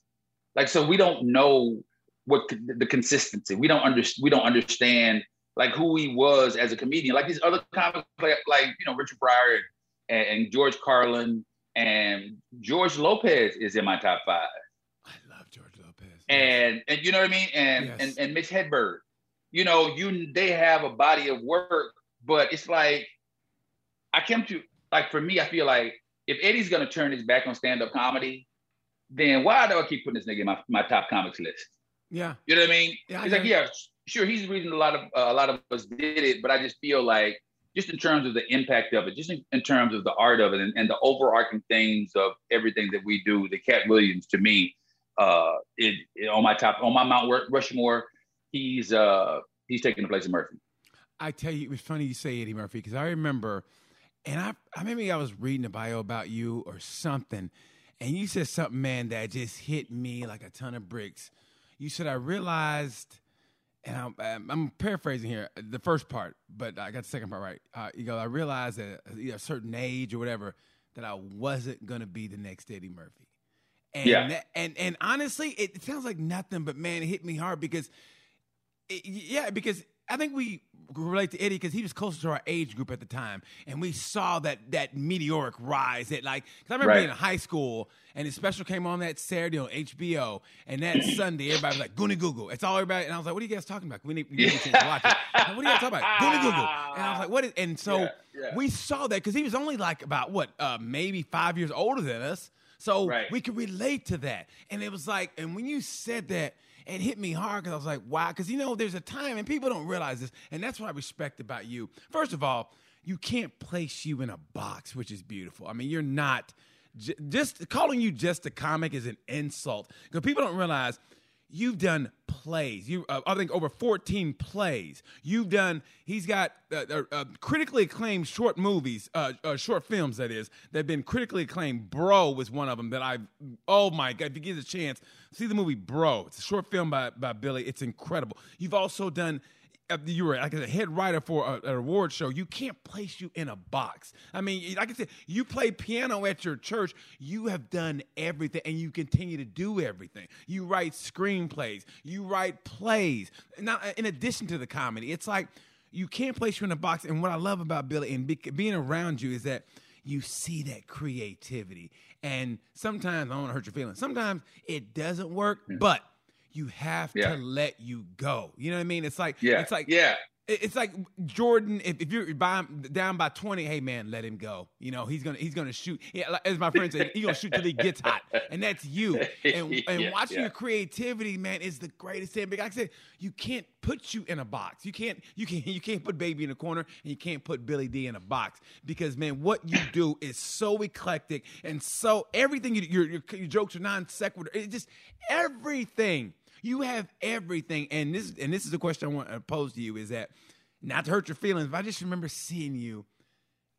Like so, we don't know what the consistency. We don't under, We don't understand like who he was as a comedian. Like these other comics, like, like you know Richard Pryor and, and George Carlin and George Lopez is in my top five. I love George Lopez. and and you know what I mean, and Yes. and and Mitch Hedberg, you know, you they have a body of work, but it's like I came to like for me, I feel like if Eddie's gonna turn his back on stand up comedy, then why do I keep putting this nigga in my, my top comics list? yeah. You know what I mean? Yeah, It's like yeah, sure, he's reason a lot of uh, a lot of us did it, but I just feel like just in terms of the impact of it, just in, in terms of the art of it, and, and the overarching themes of everything that we do, the Katt Williams to me, uh, it, it- on my top on my Mount Rushmore, he's uh he's taking the place of Murphy. I tell you, it was funny you say Eddie Murphy because I remember, and I, I maybe I was reading a bio about you or something, and you said something, man, that just hit me like a ton of bricks. You said I realized, and I'm, I'm- I'm paraphrasing here the first part, but I got the second part right. Uh, you go, I realized at a, a certain age or whatever that I wasn't gonna be the next Eddie Murphy. And Yeah. that- and and honestly, it, it sounds like nothing, but man, it hit me hard because it- yeah, because I think we relate to Eddie because he was closer to our age group at the time, and we saw that that meteoric rise. That like, because I remember Right. being in high school, and his special came on that Saturday on HBO, and that Sunday everybody was like Goonie Google. It's all everybody, and I was like, "What are you guys talking about? We need, we need to watch it." Like, what are you guys talking about? Goonie Google. And I was like, "What?" Is, and so Yeah, yeah. we saw that because he was only like about what, uh, maybe five years older than us. So Right. we could relate to that. And it was like, and when you said that, it hit me hard because I was like, wow. Because you know, there's a time, and people don't realize this, and that's what I respect about you. First of all, you can't place you in a box, which is beautiful. I mean, you're not. Just calling you just a comic is an insult because people don't realize you've done plays. You, uh, I think, over 14 plays. You've done. He's got uh, uh, uh, critically acclaimed short movies, uh, uh, short films. That is, that have been critically acclaimed. Bro was one of them that I. Oh my god! If you get a chance, see the movie Bro. It's a short film by by Billy. It's incredible. You've also done. uh, You were like a head writer for a, an award show. You can't place you in a box. I mean, like I said, you play piano at your church. You have done everything, and you continue to do everything. You write screenplays. You write plays. Now, in addition to the comedy, it's like you can't place you in a box. And what I love about Billy and be, being around you is that you see that creativity. And sometimes I don't want to hurt your feelings. Sometimes it doesn't work, mm-hmm. but you have Yeah. to let you go. You know what I mean? It's like Yeah, it's like yeah. It's like Jordan. If, if you're by, down by twenty, hey man, let him go. You know he's gonna he's gonna shoot. Yeah, as my friend said, he's gonna shoot till he gets hot, and that's you. And and yeah, watching yeah. your creativity, man, is the greatest thing. But like I said, you can't put you in a box. You can't you can't you can't put Baby in a corner, and you can't put Billy D in a box because man, what you do is so eclectic and so everything. You, your, your your jokes are non sequitur. It just everything you have everything. And this and this is the question I want uh, to pose to you is that not to hurt your feelings, but I just remember seeing you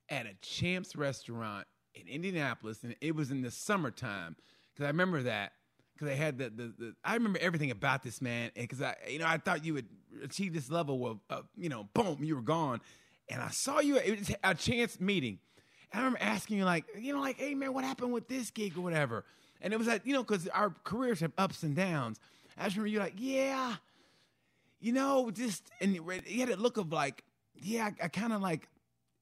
at a Champs restaurant in Indianapolis, and it was in the summertime. Because I remember that. Because I had the, the, the, I remember everything about this man, because I, you know, I thought you would achieve this level of, of, you know, boom, you were gone, and I saw you. It was a chance meeting. And I remember asking you, like, you know, like, hey man, what happened with this gig or whatever? And it was like, you know, because our careers have ups and downs. I just remember you like, yeah, you know, just and you had a look of like, yeah, I, I kind of like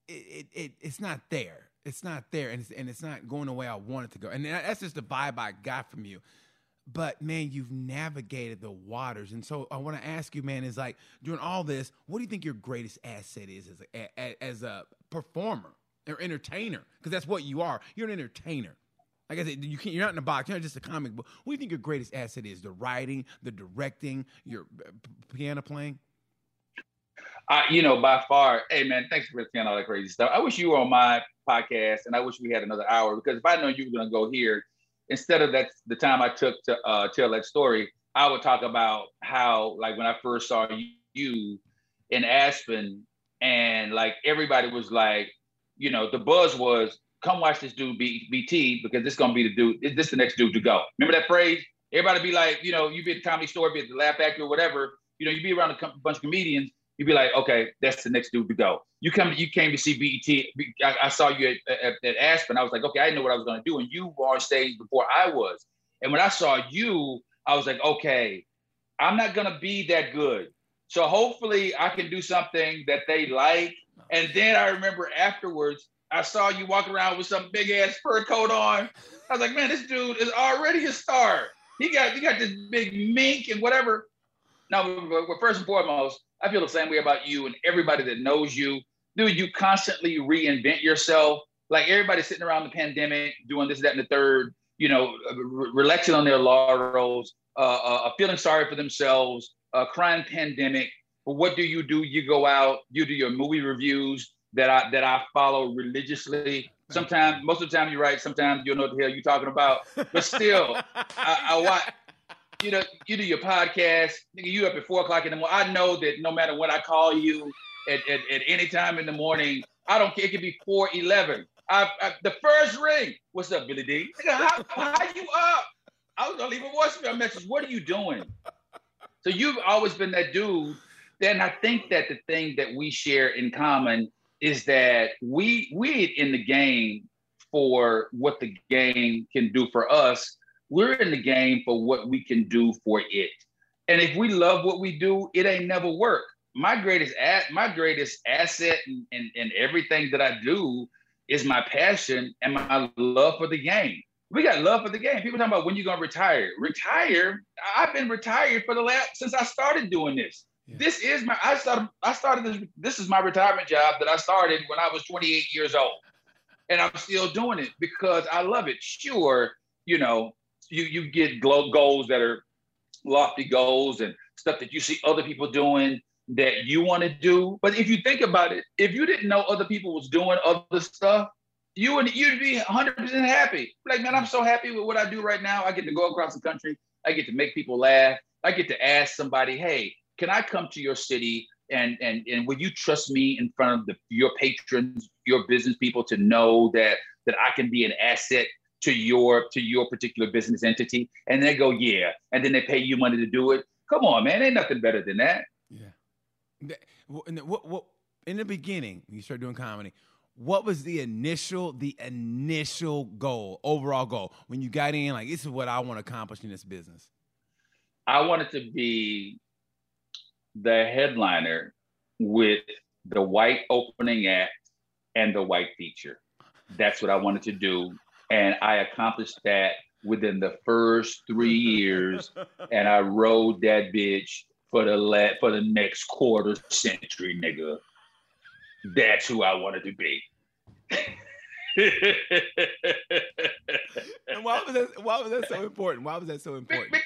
it, it, it, It's not there. It's not there, and it's and it's not going the way I want it to go. And that's just the vibe I got from you. But man, you've navigated the waters, and so I want to ask you, man, is like during all this, what do you think your greatest asset is as a as a performer or entertainer? Because that's what you are. You're an entertainer. Like I said, you can't, you're not in a box. You're not just a comic book. What do you think your greatest asset is? The writing, the directing, your uh, piano playing? Uh, you know, by far, hey man, thanks for saying all that crazy stuff. I wish you were on my podcast, and I wish we had another hour because if I know you were going to go here, instead of that the time I took to uh, tell that story, I would talk about how, like, when I first saw you in Aspen, and like everybody was like, you know, the buzz was come watch this dude be BT because this is gonna be the dude. This is the next dude to go. Remember that phrase? Everybody be like, you know, you be at the comedy store, be at the Laugh Factory or whatever. You know, you be around a bunch of comedians. You be like, okay, that's the next dude to go. You come, you came to see BET. I, I saw you at, at, at, Aspen. I was like, okay, I didn't know what I was gonna do, and you were on stage before I was. And when I saw you, I was like, okay, I'm not gonna be that good. So hopefully, I can do something that they like. And then I remember afterwards, I saw you walk around with some big ass fur coat on. I was like, man, this dude is already a star. He got he got this big mink and whatever. Now, but first and foremost, I feel the same way about you and everybody that knows you. Dude, you constantly reinvent yourself. Like everybody sitting around the pandemic, doing this, that, and the third. You know, re- relaxing on their laurels, uh, uh, feeling sorry for themselves, uh, crying pandemic. But what do you do? You go out, you do your movie reviews, that I that I follow religiously. Sometimes, most of the time, you're right. Sometimes you don't know what the hell you're talking about. But still, I, I watch. You know, you do your podcast. Nigga, you up at four o'clock in the morning. I know that no matter what I call you at, at, at any time in the morning, I don't care. It could be four eleven. I, I, the first ring. What's up, Billy D? How, how you up? I was gonna leave a voicemail message. What are you doing? So you've always been that dude. Then I think that the thing that we share in common is that we we in the game for what the game can do for us. We're in the game for what we can do for it. And if we love what we do, it ain't never work. My greatest ad, my greatest asset and in, in everything that I do is my passion and my love for the game. We got love for the game. People talking about when you're gonna retire. Retire. I've been retired for the last since I started doing this. This is my I started I started this this is my retirement job that I started when I was 28 years old. And I'm still doing it because I love it. Sure, you know, you you get goals that are lofty goals and stuff that you see other people doing that you want to do. But if you think about it, if you didn't know other people was doing other stuff, you would you'd be 100% happy. Like, man, I'm so happy with what I do right now. I get to go across the country. I get to make people laugh. I get to ask somebody, hey, can I come to your city and and and will you trust me in front of the, your patrons, your business people to know that that I can be an asset to your to your particular business entity? And they go, yeah, and then they pay you money to do it. Come on, man, ain't nothing better than that. Yeah. What what in the beginning when you start doing comedy? What was the initial the initial goal, overall goal when you got in? Like, this is what I want to accomplish in this business. I wanted to be the headliner with the white opening act and the white feature. That's what I wanted to do. And I accomplished that within the first three years. and I rode that bitch for the la- for the next quarter century, nigga. That's who I wanted to be. and why was that? Why was that so important? Why was that so important?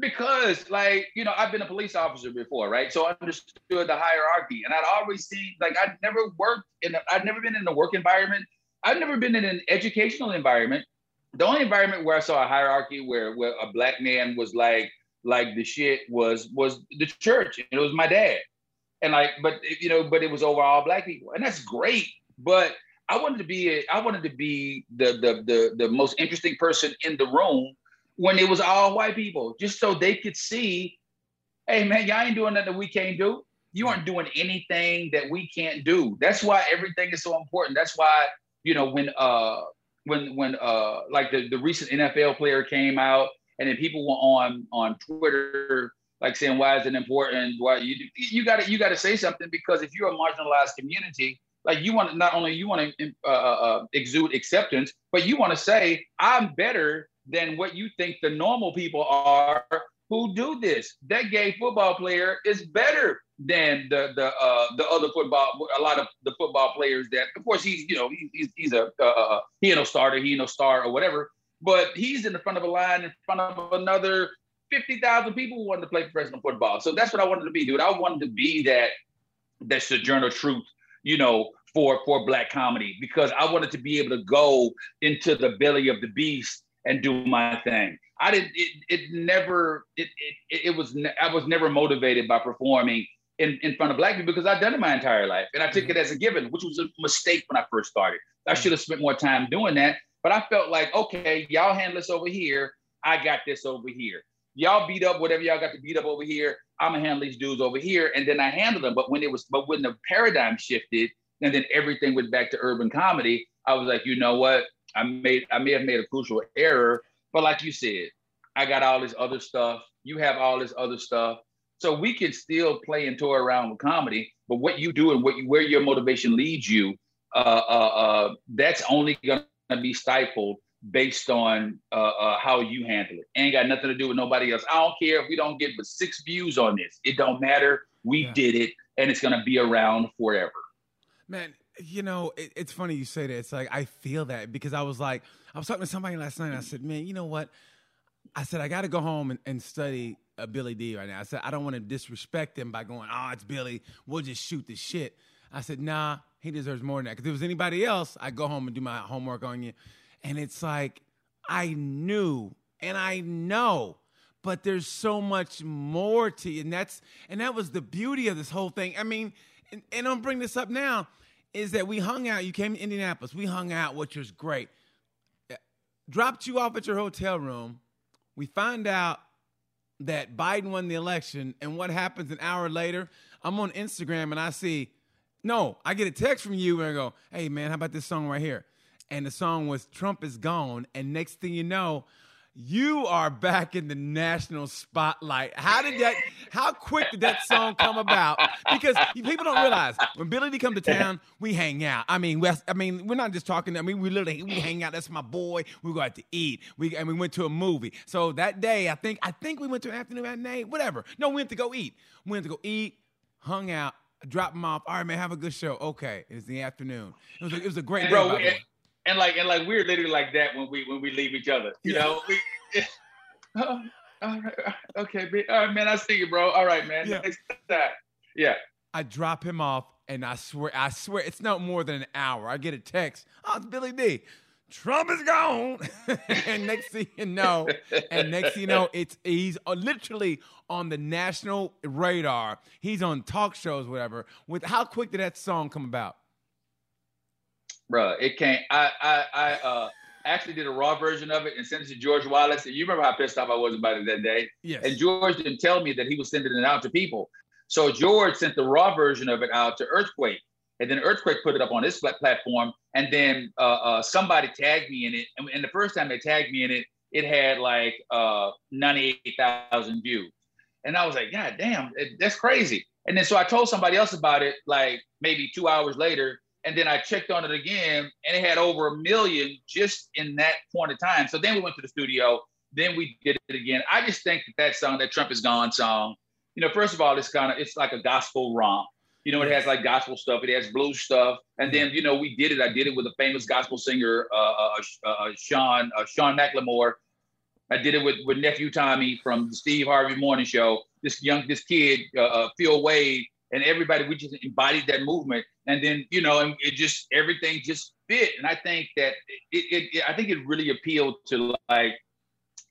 Because, like, you know, I've been a police officer before, right? So I understood the hierarchy, and I'd always seen, like, I'd never worked in, I'd never been in a work environment. I've never been in an educational environment. The only environment where I saw a hierarchy where, where a black man was like, like the shit was was the church, and it was my dad, and like, but you know, but it was over all black people, and that's great. But I wanted to be a, I wanted to be the, the the the most interesting person in the room when it was all white people, just so they could see, hey man, y'all ain't doing nothing that we can't do. You aren't doing anything that we can't do. That's why everything is so important. That's why you know when uh when when uh like the the recent NFL player came out and then people were on on Twitter like saying why is it important? Why you you got to you got to say something because if you're a marginalized community like you want to not only you want to uh, uh, uh, exude acceptance, but you want to say I'm better than what you think the normal people are who do this. That gay football player is better than the the uh, the other football. A lot of the football players that, of course, he's you know he's he's a uh, uh, he ain't no starter, he ain't no star or whatever. But he's in the front of a line in front of another fifty thousand people who wanted to play professional football. So that's what I wanted to be, dude. I wanted to be that that sojourner truth you know, for for black comedy because I wanted to be able to go into the belly of the beast and do my thing. I didn't. It, it never. It, it it was. I was never motivated by performing in, in front of black people because I'd done it my entire life and I took it mm-hmm. as a given, which was a mistake when I first started. I mm-hmm. should have spent more time doing that. But I felt like, okay, y'all handle this over here. I got this over here. Y'all beat up whatever y'all got to beat up over here. I'm gonna handle these dudes over here, and then I handle them. But when it was, but when the paradigm shifted, and then everything went back to urban comedy, I was like, you know what? I made, I may have made a crucial error, but like you said, I got all this other stuff. You have all this other stuff, so we can still play and toy around with comedy. But what you do and what you, where your motivation leads you, uh, uh, uh, that's only gonna be stifled based on uh, uh, how you handle it. Ain't got nothing to do with nobody else. I don't care if we don't get but six views on this. It don't matter. We yeah. did it, and it's gonna be around forever. Man, you know, it, it's funny you say that. It's like I feel that because I was like, I was talking to somebody last night. and I said, man, you know what? I said I got to go home and, and study uh, Billy D right now. I said I don't want to disrespect him by going, oh, it's Billy. We'll just shoot the shit. I said, nah, he deserves more than that. Because if it was anybody else, I'd go home and do my homework on you. And it's like, I knew and I know, but there's so much more to you. And that's, and that was the beauty of this whole thing. I mean, and, and I'm bring this up now, is that we hung out. You came to Indianapolis. We hung out, which was great. Dropped you off at your hotel room. We find out that Biden won the election, and what happens an hour later? I'm on Instagram and I see, no, I get a text from you and I go, hey man, how about this song right here? and the song was Trump is Gone. And next thing you know, you are back in the national spotlight. How did that, how quick did that song come about? Because people don't realize when Billy D come to town, we hang out. I mean, we, I mean, we're not just talking, I mean, we literally, we hang out. That's my boy. We go out to eat. We, and we went to a movie. So that day, I think, I think we went to an afternoon matinee, whatever. No, we went to go eat. We went to go eat, hung out, dropped him off. All right, man, have a good show. Okay. It's the afternoon. It was a, it was a great Bro, day and like and like we're literally like that when we when we leave each other. You yeah. know, we, oh, all right, okay, all right, man. I see you, bro. All right, man. Yeah. Next time. Yeah. I drop him off, and I swear, I swear, it's not more than an hour. I get a text. Oh, it's Billy D. Trump is gone, and next thing you know, and next thing you know, it's he's uh, literally on the national radar. He's on talk shows, whatever. With how quick did that song come about? Bro. It can't. I I I uh actually did a raw version of it and sent it to George Wallace. And you remember how pissed off I was about it that day? Yes. And George didn't tell me that he was sending it out to people. So George sent the raw version of it out to Earthquake. And then Earthquake put it up on his platform. And then uh, uh, somebody tagged me in it. And, and, the first time they tagged me in it, it had like uh, 98,000 views. And I was like, God damn, that's crazy. And then so I told somebody else about it like maybe two hours later. And then I checked on it again and it had over a million just in that point of time. So then we went to the studio. Then we did it again. I just think that that song, that Trump is Gone song, you know, first of all, it's kind of it's like a gospel romp. You know, it has like gospel stuff, it has blues stuff, and then you know we did it. I did it with a famous gospel singer, uh, uh, uh, uh Sean uh, Sean McLemore. I did it with with nephew Tommy from the Steve Harvey Morning Show. This young this kid uh, uh, Phil Wade and everybody. We just embodied that movement, and then you know, and it just everything just fit. And I think that it, it, it I think it really appealed to like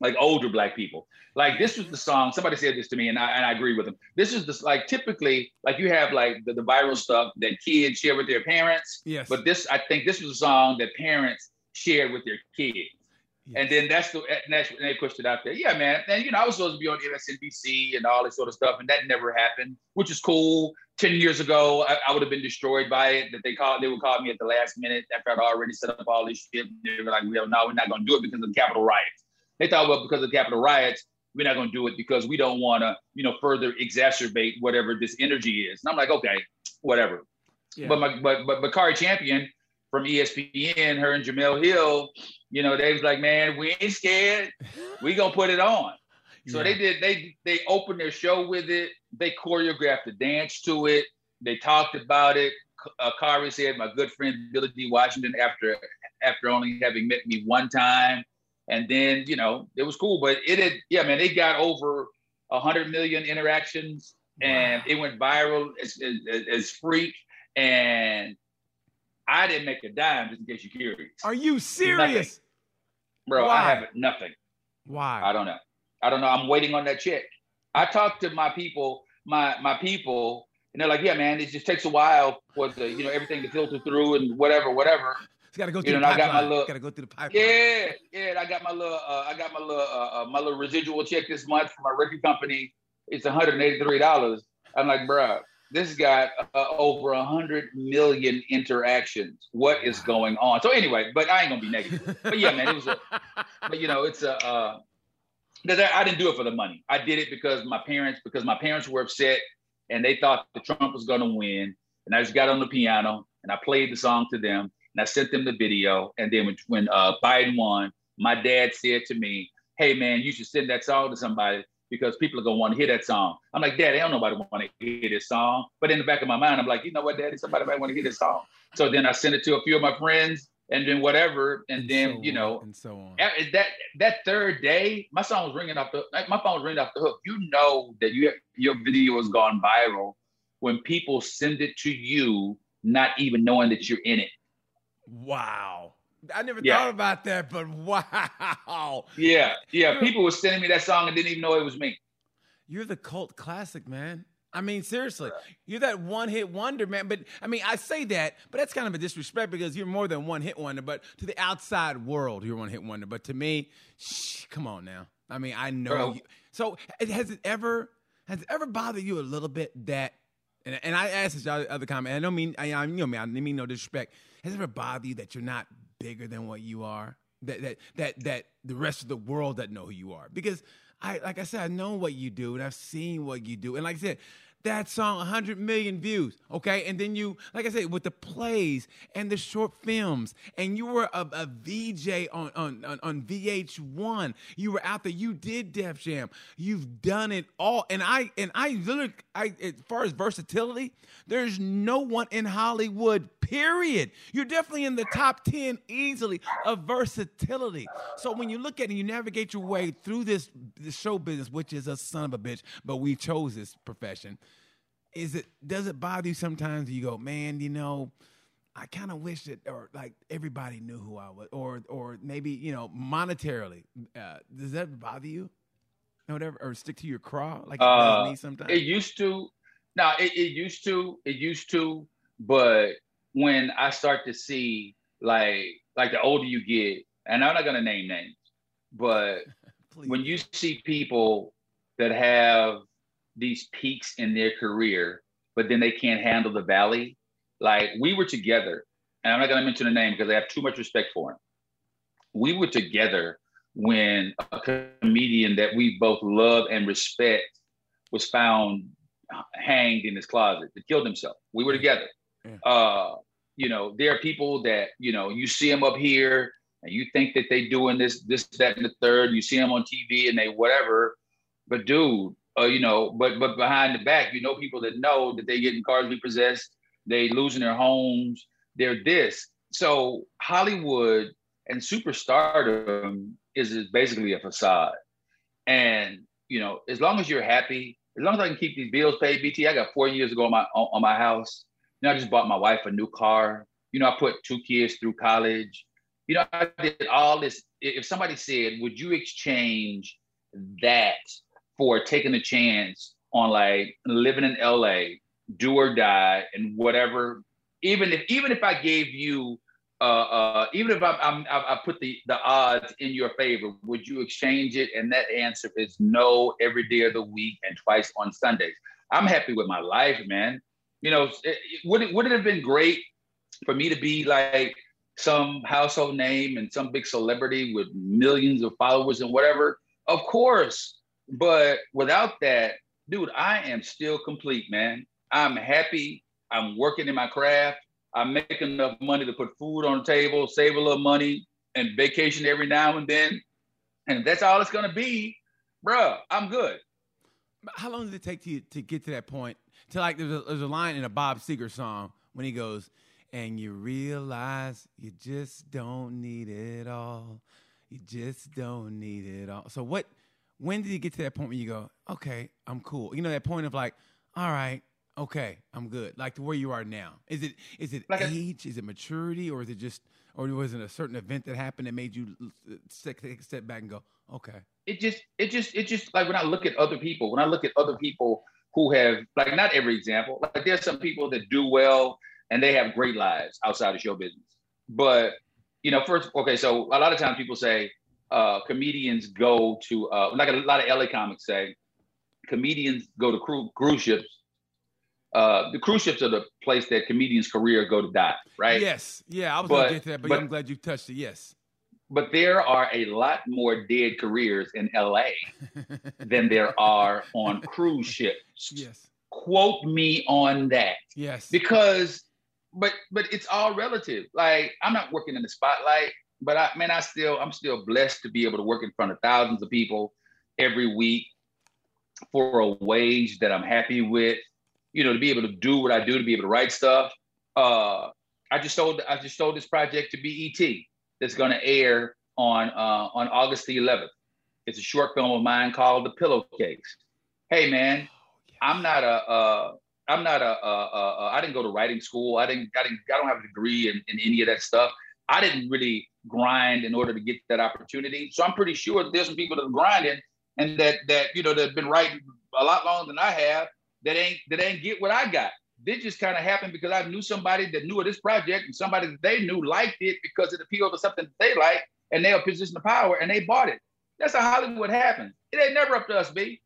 like older black people. Like this was the song. Somebody said this to me, and I, and I agree with them. This is this like typically like you have like the, the viral stuff that kids share with their parents. Yes. But this, I think, this was a song that parents shared with their kids. Yes. And then that's the and they pushed it out there. Yeah, man. And you know, I was supposed to be on MSNBC and all this sort of stuff, and that never happened, which is cool. Ten years ago, I, I would have been destroyed by it. That they called, they would call me at the last minute after I'd already set up all this shit. They were like, "Well, no, we're not going to do it because of the Capitol riots." They thought, well, because of the Capitol riots, we're not going to do it because we don't want to, you know, further exacerbate whatever this energy is. And I'm like, okay, whatever. Yeah. But my but but Bakari Champion from ESPN, her and Jemele Hill, you know, they was like, man, we ain't scared. We gonna put it on. So yeah. they did. They they opened their show with it. They choreographed a dance to it. They talked about it. Uh, Cari said, my good friend Billy D. Washington, after after only having met me one time, and then, you know, it was cool. But it had, yeah, man, it got over 100 million interactions and wow. it went viral as, as, as, freak. And I didn't make a dime, just in case you're curious. Are you serious? Nothing. Bro, Why? I have nothing. Why? I don't know. I don't know. I'm waiting on that check. I talked to my people, my my people, and they're like, "Yeah, man, it just takes a while for the you know everything to filter through and whatever, whatever." It's got to go through you know, the pipeline. I got my little, got to go through the pipeline. Yeah, yeah. I got my little, uh, I got my little, uh, uh, my little residual check this month from my record company. It's 183 dollars. I'm like, bro, this got uh, over 100 million interactions. What is going on? So anyway, but I ain't gonna be negative. But yeah, man, it was a, but you know, it's a. Uh, I didn't do it for the money. I did it because my parents, because my parents were upset and they thought the Trump was going to win. And I just got on the piano and I played the song to them and I sent them the video. And then when, when uh, Biden won, my dad said to me, "Hey man, you should send that song to somebody because people are gonna want to hear that song." I'm like, "Daddy, I don't nobody want to hear this song." But in the back of my mind, I'm like, "You know what, Daddy? Somebody might want to hear this song." So then I sent it to a few of my friends, and then whatever, and, and then so you know, and so on. That that third day, my song was ringing off the my phone was ringing off the hook. You know that you your video has gone viral when people send it to you, not even knowing that you're in it. Wow. I never yeah. thought about that, but wow. Yeah, yeah. People were sending me that song and didn't even know it was me. You're the cult classic, man. I mean, seriously, you're that one hit wonder, man. But I mean, I say that, but that's kind of a disrespect because you're more than one hit wonder. But to the outside world, you're one hit wonder. But to me, shh, come on now. I mean, I know. You. So has it ever has it ever bothered you a little bit that? And, and I asked this other comment. I don't mean I, I you know me. I mean no disrespect has it ever bothered you that you're not bigger than what you are? That that that that the rest of the world doesn't know who you are? Because I like I said, I know what you do and I've seen what you do. And like I said, that song 100 million views okay? And then you like i said with the plays and the short films and you were a, a vj on, on, on, on vh1 you were out there. You did def jam. You've done it all. And i and i literally i as far as versatility there's no one in hollywood period. You're definitely in the top 10 easily of versatility. So when you look at it you navigate your way through this, this show business which is a son of a bitch but we chose this profession is it does it bother you sometimes? You go, man, you know, I kind of wish that, or like everybody knew who I was, or or maybe you know, monetarily. Uh, does that bother you? Or whatever, or stick to your craw like it uh, does me sometimes. It used to. No, it, it used to. It used to. But when I start to see like like the older you get, and I'm not gonna name names, but when you see people that have these peaks in their career, but then they can't handle the valley. Like we were together, and I'm not going to mention the name because I have too much respect for him. We were together when a comedian that we both love and respect was found hanged in his closet that killed himself. We were together. Yeah. Uh, you know, there are people that you know you see them up here and you think that they doing this, this, that, and the third. You see them on TV and they whatever. But dude, uh, you know, but but behind the back, you know, people that know that they're getting cars repossessed, they losing their homes, they're this. So Hollywood and superstardom is, is basically a facade. And you know, as long as you're happy, as long as I can keep these bills paid, BT, I got four years ago on my on my house. You know, I just bought my wife a new car. You know, I put two kids through college. You know, I did all this. If somebody said, "Would you exchange that for taking a chance on like living in LA, do or die, and whatever. Even if even if I gave you, uh, uh, even if I, I'm, I, I put the the odds in your favor, would you exchange it? And that answer is no, every day of the week and twice on Sundays. I'm happy with my life, man. You know, it, would it would it have been great for me to be like some household name and some big celebrity with millions of followers and whatever? Of course. But without that, dude, I am still complete, man. I'm happy. I'm working in my craft. I'm making enough money to put food on the table, save a little money, and vacation every now and then. And that's all it's gonna be, bruh. I'm good. How long did it take to to get to that point? To like, there's a, there's a line in a Bob Seger song when he goes, "And you realize you just don't need it all. You just don't need it all." So what? When did you get to that point where you go, okay, I'm cool? You know, that point of like, all right, okay, I'm good. Like to where you are now. Is it is it like age? A, is it maturity? Or is it just or was it a certain event that happened that made you uh, take a step back and go, okay? It just it just it just like when I look at other people, when I look at other people who have like not every example, like there's some people that do well and they have great lives outside of show business. But you know, first, okay, so a lot of times people say, uh, comedians go to, uh, like a lot of LA comics say, comedians go to cru- cruise ships. Uh, the cruise ships are the place that comedians' career go to die, right? Yes, yeah, I was going to get to that, but, but I'm glad you touched it. Yes, but there are a lot more dead careers in LA than there are on cruise ships. Yes, quote me on that. Yes, because but but it's all relative. Like I'm not working in the spotlight but I man, I still I'm still blessed to be able to work in front of thousands of people every week for a wage that I'm happy with. You know, to be able to do what I do, to be able to write stuff. Uh, I just sold I just sold this project to BET that's going to air on uh, on August the 11th. It's a short film of mine called The Pillowcase. Hey man, I'm not a uh, I'm not a, a, a, a I didn't go to writing school. I didn't I didn't I don't have a degree in, in any of that stuff. I didn't really grind in order to get that opportunity. So I'm pretty sure there's some people that are grinding and that that you know that have been writing a lot longer than I have that ain't that ain't get what I got. This just kind of happened because I knew somebody that knew of this project and somebody that they knew liked it because it appealed to something they like and they are a position of power and they bought it. That's how Hollywood happens. It ain't never up to us, B.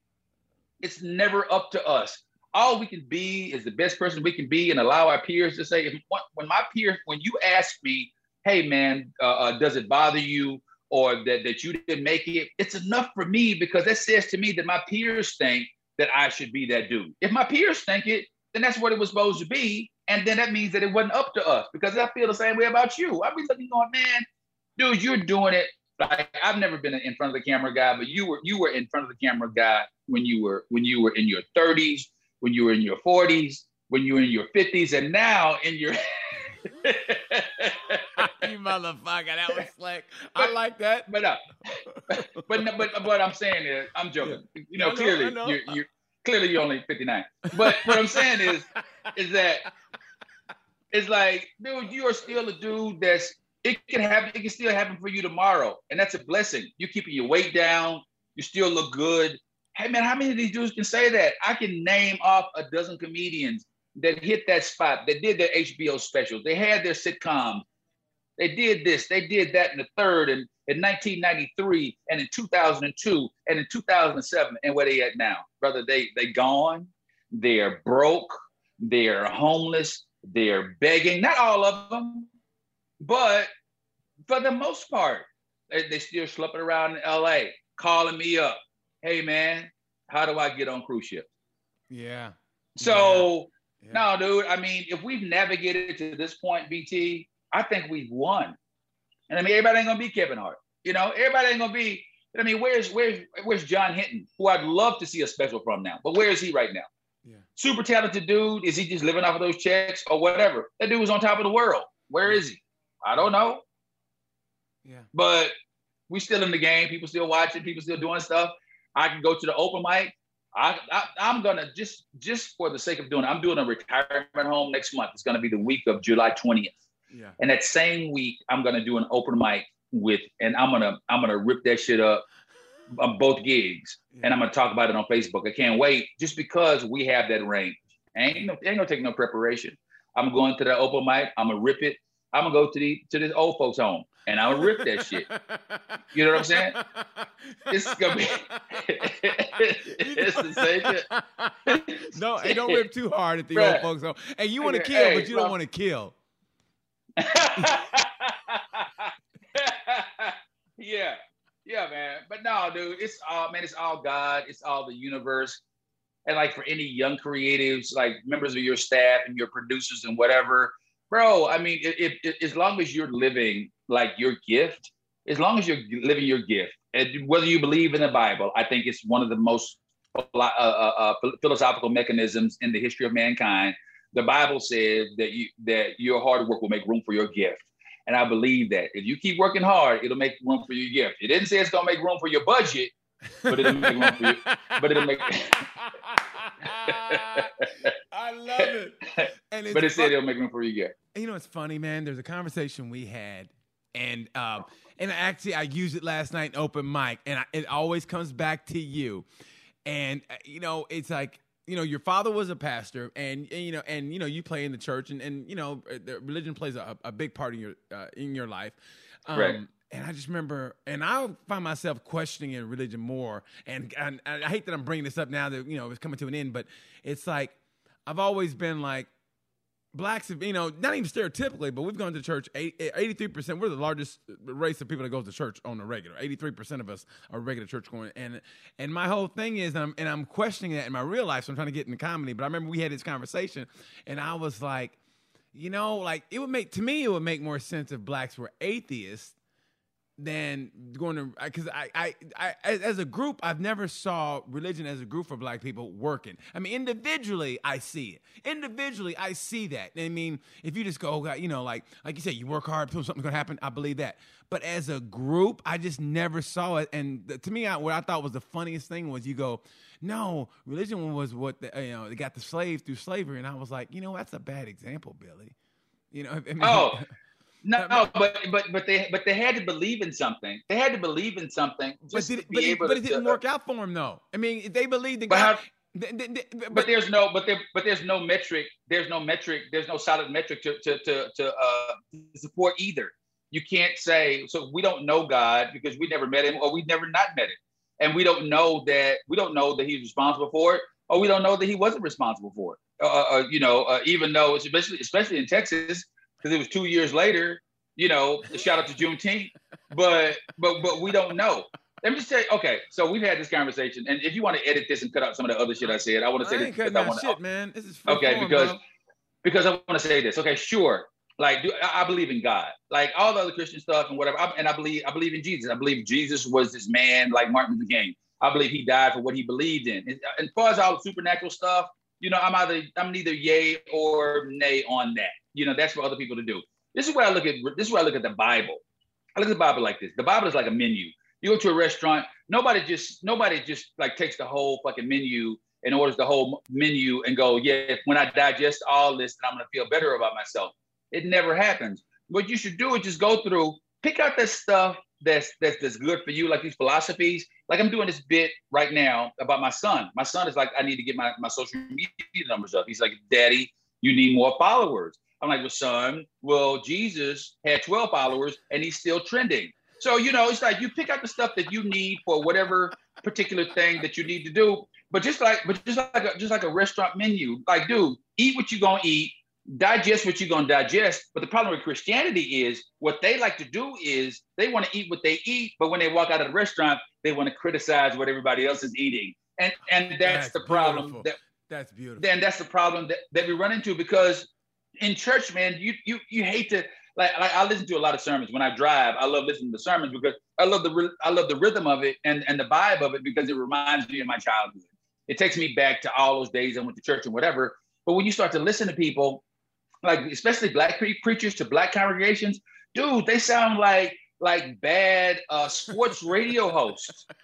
It's never up to us. All we can be is the best person we can be and allow our peers to say, if, when my peers, when you ask me hey man, uh, uh, does it bother you or that, that you didn't make it? It's enough for me because that says to me that my peers think that I should be that dude. If my peers think it, then that's what it was supposed to be. And then that means that it wasn't up to us because I feel the same way about you. I'd be looking going, man, dude, you're doing it. Like I've never been in front of the camera guy, but you were you were in front of the camera guy when you were when you were in your 30s, when you were in your 40s, when you were in your 50s, and now in your you motherfucker, that was slick. But, I like that. But uh, but but but what I'm saying is, I'm joking. Yeah. You know, know clearly know. you're, you're clearly you're only 59. But what I'm saying is, is that it's like, dude, you are still a dude that's it can happen. It can still happen for you tomorrow, and that's a blessing. You're keeping your weight down. You still look good. Hey man, how many of these dudes can say that? I can name off a dozen comedians that hit that spot, that did their HBO specials, they had their sitcoms, they did this, they did that in the third, and in 1993, and in 2002, and in 2007, and where they at now, brother? They they gone, they're broke, they're homeless, they're begging. Not all of them, but for the most part, they, they still slipping around in LA, calling me up. Hey man, how do I get on cruise ship? Yeah. So yeah. No, dude. I mean, if we've navigated to this point, BT, I think we've won. And I mean, everybody ain't gonna be Kevin Hart. You know, everybody ain't gonna be I mean, where's where's where's John Hinton, who I'd love to see a special from now, but where is he right now? Yeah. Super talented dude. Is he just living off of those checks or whatever? That dude was on top of the world. Where is he? I don't know. Yeah. But we still in the game. People still watching. People still doing stuff. I can go to the open mic. I, I am gonna just just for the sake of doing it. I'm doing a retirement home next month. It's gonna be the week of July 20th. Yeah. And that same week, I'm gonna do an open mic with, and I'm gonna I'm gonna rip that shit up on both gigs, yeah. and I'm gonna talk about it on Facebook. I can't wait, just because we have that range. Ain't no, ain't gonna take no preparation. I'm going to the open mic. I'm gonna rip it. I'm gonna go to the to this old folks home and I'll rip that shit. You know what I'm saying? It's gonna be it's the same shit. No, hey, don't rip too hard at the old folks home. Hey, you want to kill, hey, but you don't want to kill. yeah, yeah, man. But no, dude, it's all man. It's all God. It's all the universe. And like for any young creatives, like members of your staff and your producers and whatever, bro. I mean, it, it, as long as you're living like your gift, as long as you're living your gift, and whether you believe in the Bible, I think it's one of the most uh, uh, uh, philosophical mechanisms in the history of mankind. The Bible says that you that your hard work will make room for your gift. And I believe that if you keep working hard, it'll make room for your gift. It didn't say it's gonna make room for your budget, but it'll make room for you. But it'll make. I love it. And but it said it'll make room for your gift. You know, it's funny, man. There's a conversation we had, and um, and actually, I used it last night in open mic, and I, it always comes back to you. And uh, you know, it's like you know your father was a pastor and, and, you know and you know you play in the church and, and you know uh, the religion plays a, a big part in your uh, in your life um, right. and I just remember and I find myself questioning in religion more and, and I hate that I'm bringing this up now that you know it's coming to an end but it's like I've always been like blacks have, you know, not even stereotypically, but we've gone to church 83%. Eh, we're the largest race of people that goes to church on a regular. 83% of us are regular church going. And and my whole thing is, and I'm, and I'm questioning that in my real life, so I'm trying to get into comedy. But I remember we had this conversation, and I was like, you know, like it would make, to me, it would make more sense if blacks were atheists than going to because I, I, I as a group I've never saw religion as a group for black people working. I mean individually I see it. Individually I see that. I mean if you just go oh God, you know like like you said you work hard something's to happen I believe that. But as a group I just never saw it and to me I, what I thought was the funniest thing was you go no religion was what the, you know they got the slave through slavery and I was like you know that's a bad example Billy. You know I mean, oh No, no, but but but they but they had to believe in something. They had to believe in something. But, did, but, it, but it didn't to, work out for them though. I mean, they believed in God. How, they, they, but, but, there's no but there but there's no metric. There's no metric. There's no solid metric to to to, to uh, support either. You can't say so. We don't know God because we never met him, or we never not met him, and we don't know that we don't know that he's responsible for it, or we don't know that he wasn't responsible for it. Uh, uh, uh you know, uh, even though especially especially in Texas, because it was two years later. You know, shout out to Juneteenth, but but but we don't know. Let me just say, okay, so we've had this conversation, and if you want to edit this and cut out some of the other shit I said, I want to say this because I want shit, man. This is okay form, because bro. because I want to say this. Okay, sure. Like, do, I, I believe in God, like all the other Christian stuff and whatever, I, and I believe I believe in Jesus. I believe Jesus was this man, like Martin Luther King. I believe he died for what he believed in. And, and as far as all the supernatural stuff, you know, I'm either I'm neither yay or nay on that. You know, that's for other people to do. This is where I look at this is where I look at the Bible. I look at the Bible like this. The Bible is like a menu. You go to a restaurant, nobody just nobody just like takes the whole fucking menu and orders the whole menu and go, yeah, when I digest all this, then I'm gonna feel better about myself. It never happens. What you should do is just go through, pick out that stuff that's that's that's good for you, like these philosophies. Like I'm doing this bit right now about my son. My son is like, I need to get my, my social media numbers up. He's like, Daddy, you need more followers. I'm like, well, son, well, Jesus had 12 followers and he's still trending. So, you know, it's like you pick out the stuff that you need for whatever particular thing that you need to do. But just like, but just like a, just like a restaurant menu, like, dude, eat what you're gonna eat, digest what you're gonna digest. But the problem with Christianity is what they like to do is they want to eat what they eat, but when they walk out of the restaurant, they want to criticize what everybody else is eating. And and that's, that's the problem. That, that's beautiful. Then that's the problem that, that we run into because in church, man, you you you hate to like, like I listen to a lot of sermons when I drive. I love listening to sermons because I love the I love the rhythm of it and and the vibe of it because it reminds me of my childhood. It takes me back to all those days I went to church and whatever. But when you start to listen to people, like especially black preachers to black congregations, dude, they sound like like bad uh, sports radio hosts.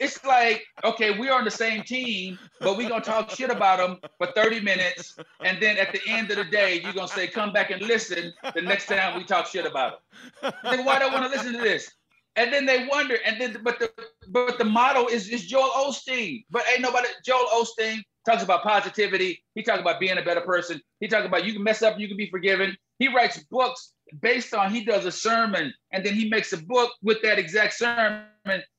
It's like, okay, we're on the same team, but we're gonna talk shit about them for 30 minutes, and then at the end of the day, you're gonna say, come back and listen the next time we talk shit about them. Then why do I want to listen to this? And then they wonder, and then but the but the motto is is Joel Osteen. But ain't nobody Joel Osteen talks about positivity. He talks about being a better person. He talks about you can mess up, you can be forgiven. He writes books based on he does a sermon and then he makes a book with that exact sermon.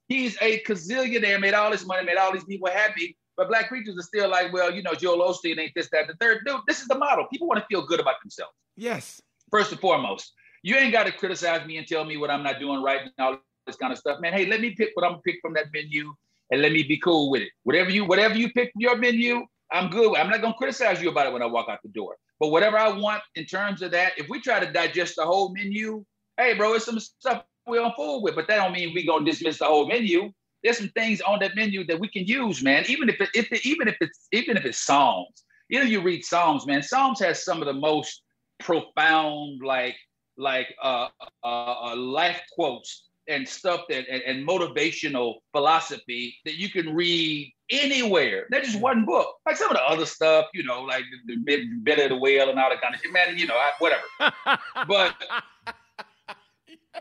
He's a gazillionaire, made all this money, made all these people happy. But black preachers are still like, well, you know, Joel Osteen ain't this, that, the third. Dude, this is the model. People want to feel good about themselves. Yes. First and foremost, you ain't got to criticize me and tell me what I'm not doing right and all this kind of stuff, man. Hey, let me pick what I'm gonna pick from that menu and let me be cool with it. Whatever you, whatever you pick from your menu, I'm good. I'm not gonna criticize you about it when I walk out the door. But whatever I want in terms of that, if we try to digest the whole menu, hey, bro, it's some stuff we're on full with, but that don't mean we gonna dismiss the whole menu. There's some things on that menu that we can use, man. Even if it, if it, even if it's even if it's songs, you know, you read Psalms, man. Psalms has some of the most profound, like like uh, uh, uh life quotes and stuff that and, and, motivational philosophy that you can read anywhere. They're just one book. Like some of the other stuff, you know, like the, the better the whale and all that kind of shit. Man, you know, I, whatever. but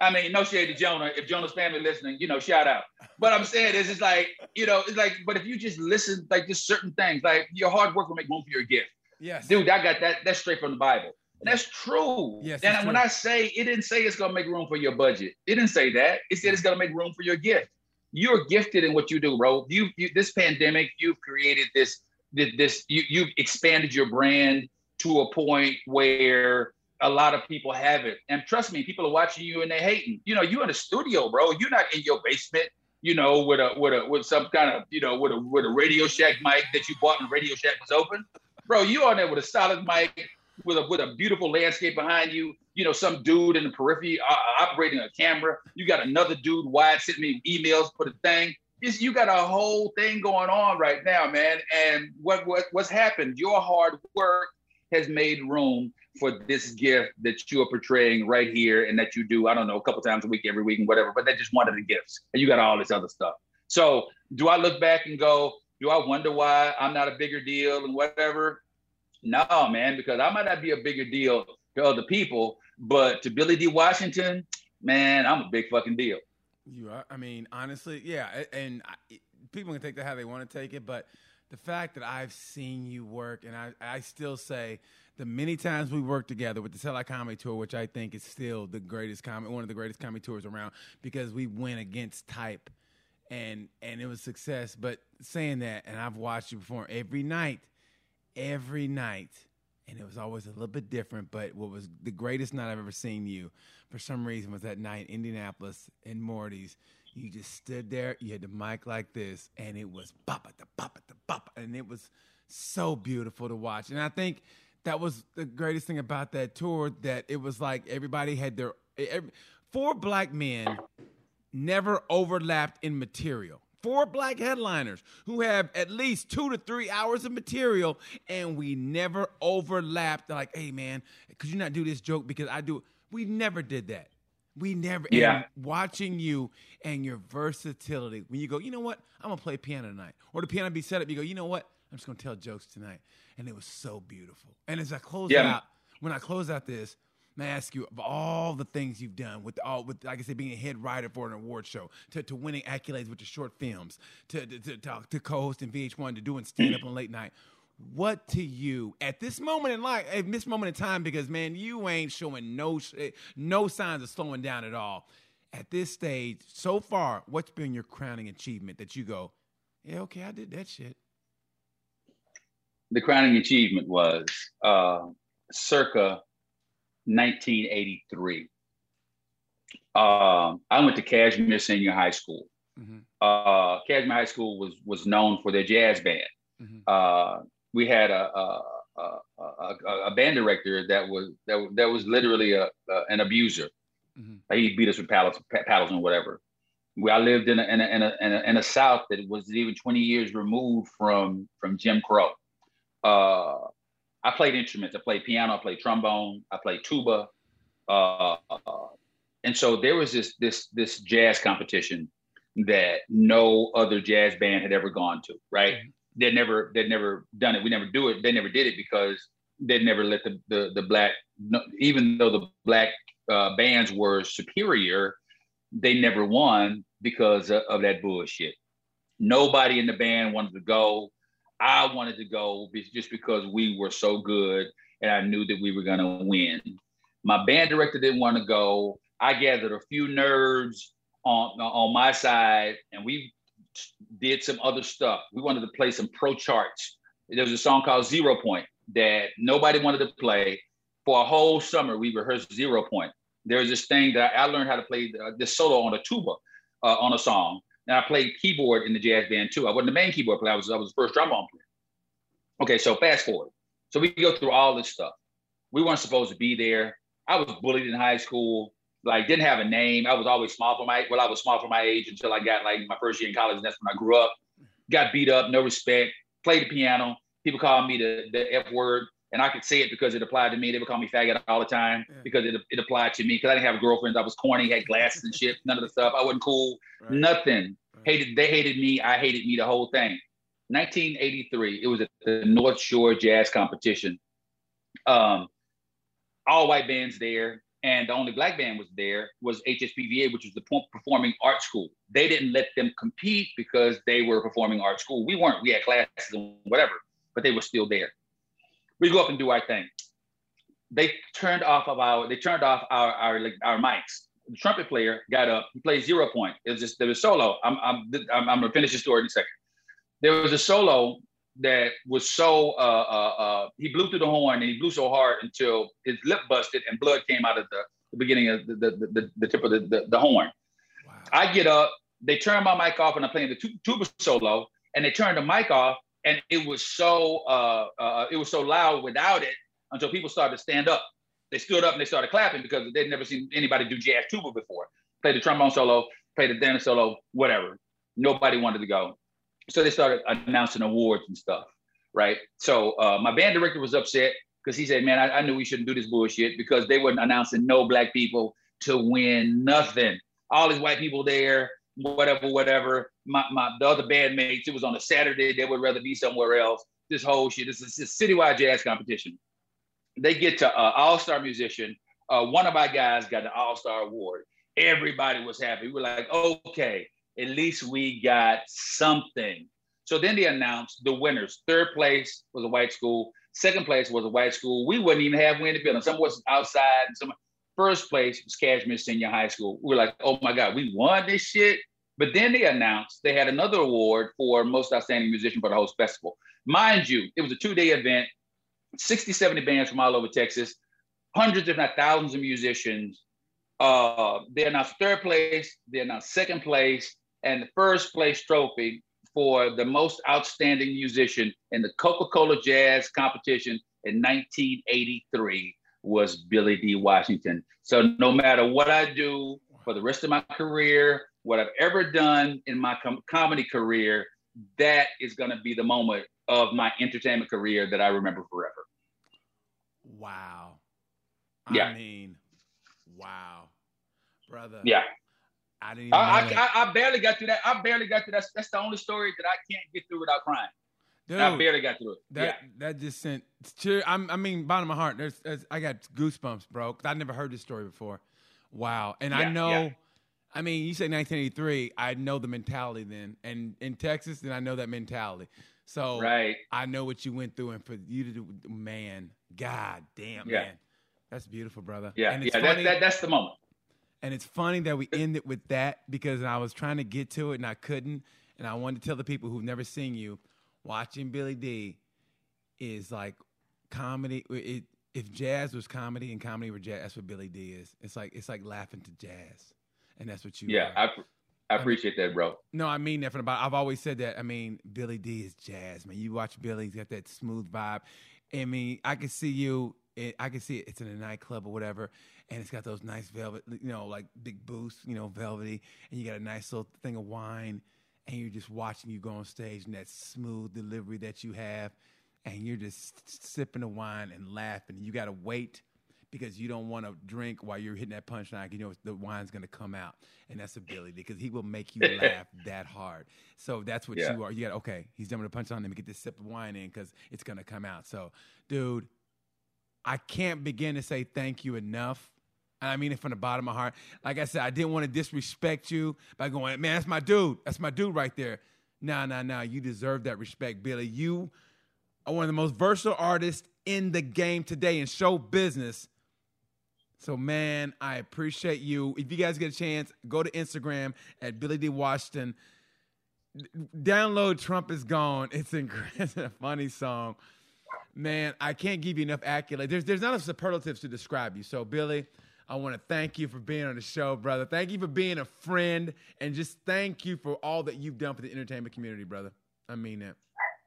I mean, no shade to Jonah. If Jonah's family listening, you know, shout out. But I'm saying is, it's like, you know, it's like, but if you just listen, like just certain things, like your hard work will make room for your gift. Yes. Dude, I got that. That's straight from the Bible. That's true. Yes, and when true. I say it didn't say it's gonna make room for your budget. It didn't say that. It said it's gonna make room for your gift. You're gifted in what you do, bro. You, you this pandemic, you've created this, this, you, you've expanded your brand to a point where a lot of people have it. And trust me, people are watching you and they're hating. You know, you're in a studio, bro. You're not in your basement, you know, with a with a with some kind of, you know, with a with a Radio Shack mic that you bought when Radio Shack was open. Bro, you on there with a solid mic, with a with a beautiful landscape behind you. You know, some dude in the periphery uh, operating a camera. You got another dude wide sending me emails for the thing. It's, you got a whole thing going on right now, man. And what what what's happened? Your hard work has made room for this gift that you are portraying right here, and that you do. I don't know, a couple times a week, every week, and whatever. But that's just one of the gifts, and you got all this other stuff. So, do I look back and go? Do I wonder why I'm not a bigger deal and whatever? No, man, because I might not be a bigger deal to other people, but to Billy D. Washington, man, I'm a big fucking deal. You are. I mean, honestly, yeah. And I, people can take that how they want to take it, but the fact that I've seen you work, and I, I still say the many times we worked together with the Sell Comedy Tour, which I think is still the greatest comedy, one of the greatest comedy tours around, because we went against type, and and it was success. But saying that, and I've watched you perform every night every night. And it was always a little bit different, but what was the greatest night I've ever seen you, for some reason, was that night in Indianapolis in Morty's. You just stood there, you had the mic like this, and it was bop the bop the bop, and it was so beautiful to watch. And I think that was the greatest thing about that tour that it was like everybody had their every, four black men never overlapped in material four black headliners who have at least two to three hours of material, and we never overlapped. like, hey man, could you not do this joke because I do? We never did that. We never. Yeah. watching you and your versatility, when you go, you know what, I'm gonna play piano tonight, or the piano be set up, you go, you know what, I'm just gonna tell jokes tonight, and it was so beautiful. And as I close yeah. out, when I close out this, I ask you of all the things you've done with all with like I said, being a head writer for an award show, to, to winning accolades with your short films, to to, to, to co-hosting VH1, to doing stand up on late night. What to you at this moment in life, at this moment in time, because man, you ain't showing no no signs of slowing down at all. At this stage, so far, what's been your crowning achievement that you go, yeah, okay, I did that shit. The crowning achievement was uh, circa 1983. Um, I went to Kashmere Senior High School. Mm-hmm. Uh, Kashmere High School was was known for their jazz band. Mm-hmm. Uh, we had a, a, a, a, a, band director that was that, that was literally a, an abuser. Mm-hmm. He beat us with paddles, paddles and whatever. Where I lived in a, in a, in a, in a, in a South that was even 20 years removed from from Jim Crow. Uh, I played instruments. I played piano. I played trombone. I played tuba. Uh, and so there was this this this jazz competition that no other jazz band had ever gone to. Right? Mm-hmm. They'd never they'd never done it. We never do it. They never did it because they never let the the, the black even though the black uh, bands were superior, they never won because of, of that bullshit. Nobody in the band wanted to go. I wanted to go just because we were so good and I knew that we were going to win. My band director didn't want to go. I gathered a few nerds on, on my side and we did some other stuff. We wanted to play some pro charts. There was a song called Zero Point that nobody wanted to play. For a whole summer, we rehearsed Zero Point. There was this thing that I learned how to play uh, this solo on a tuba uh, on a song. And I played keyboard in the jazz band too. I wasn't the main keyboard player. I was I was the first trombone player. Okay, so fast forward. So we go through all this stuff. We weren't supposed to be there. I was bullied in high school. Like didn't have a name. I was always small for my well, I was small for my age until I got like my first year in college. And that's when I grew up. Got beat up, no respect. Played the piano. People called me the, the F word and I could say it because it applied to me. They would call me faggot all the time yeah. because it, it applied to me because I didn't have girlfriends. I was corny, had glasses and shit. None of the stuff. I wasn't cool. Right. Nothing. Right. Hated. They hated me. I hated me. The whole thing. 1983. It was at the North Shore Jazz Competition. Um, all white bands there, and the only black band was there was HSPVA, which was the Performing Arts School. They didn't let them compete because they were performing arts school. We weren't. We had classes and whatever, but they were still there we go up and do our thing. They turned off of our they turned off our our our mics. The trumpet player got up. He played zero point. It was just there was solo. I'm I'm I'm, I'm gonna finish the story in a second. There was a solo that was so uh, uh, uh, he blew through the horn and he blew so hard until his lip busted and blood came out of the, the beginning of the, the, the, the tip of the, the, the horn. Wow. I get up, they turn my mic off and I'm playing the tuba solo and they turn the mic off and it was so uh, uh, it was so loud without it until people started to stand up. They stood up and they started clapping because they'd never seen anybody do jazz tuba before. Play the trombone solo, play the dance solo, whatever. Nobody wanted to go, so they started announcing awards and stuff. Right. So uh, my band director was upset because he said, "Man, I, I knew we shouldn't do this bullshit because they weren't announcing no black people to win nothing. All these white people there." whatever, whatever. My, my the other bandmates, it was on a Saturday, they would rather be somewhere else. This whole shit. This is a citywide jazz competition. They get to uh, all-star musician. Uh, one of my guys got an all-star award. Everybody was happy. We were like, okay, at least we got something. So then they announced the winners. Third place was a white school. Second place was a white school. We wouldn't even have win the building. Some was outside. Some first place was Kashmere Senior High School. We were like, oh my God, we won this shit. But then they announced they had another award for most outstanding musician for the host festival. Mind you, it was a two day event, 60, 70 bands from all over Texas, hundreds, if not thousands of musicians. Uh, they announced third place, they announced second place, and the first place trophy for the most outstanding musician in the Coca Cola Jazz competition in 1983 was Billy D. Washington. So no matter what I do for the rest of my career, what I've ever done in my com- comedy career, that is going to be the moment of my entertainment career that I remember forever. Wow. Yeah. I mean, wow, brother. Yeah. I didn't. I, I, I, barely got through that. I barely got through that. That's the only story that I can't get through without crying. Dude, I barely got through it. That yeah. that just sent. Cheer, I'm, I mean, bottom of my heart. There's, there's I got goosebumps, bro. Cause I never heard this story before. Wow. And yeah, I know. I mean, you say 1983. I know the mentality then, and in Texas, then I know that mentality. So right. I know what you went through, and for you to do, man, God damn, yeah. man, that's beautiful, brother. Yeah, and it's yeah, funny, that, that, that's the moment. And it's funny that we ended with that because I was trying to get to it and I couldn't, and I wanted to tell the people who've never seen you, watching Billy D is like comedy. It, if jazz was comedy and comedy were jazz, that's what Billy D is. It's like it's like laughing to jazz and that's what you. Yeah, are. I, I uh, appreciate I that, bro. No, I mean that from about. I've always said that. I mean, Billy D is jazz, man. You watch Billy, he's got that smooth vibe. I mean, I can see you. It, I can see it. It's in a nightclub or whatever, and it's got those nice velvet, you know, like big boots, you know, velvety, and you got a nice little thing of wine, and you're just watching you go on stage and that smooth delivery that you have, and you're just sipping the wine and laughing. You got to wait because you don't want to drink while you're hitting that punchline. You know the wine's going to come out, and that's Billy because he will make you laugh that hard. So that's what yeah. you are. You got okay. He's done with the punchline. Let me get this sip of wine in because it's going to come out. So, dude, I can't begin to say thank you enough. And I mean it from the bottom of my heart. Like I said, I didn't want to disrespect you by going, man, that's my dude. That's my dude right there. Nah, nah, nah. You deserve that respect, Billy. You are one of the most versatile artists in the game today in show business. So, man, I appreciate you. If you guys get a chance, go to Instagram at Billy D. Washington. Download Trump is Gone. It's, it's a funny song. Man, I can't give you enough accolades. There's, there's not enough superlatives to describe you. So, Billy, I want to thank you for being on the show, brother. Thank you for being a friend, and just thank you for all that you've done for the entertainment community, brother. I mean that.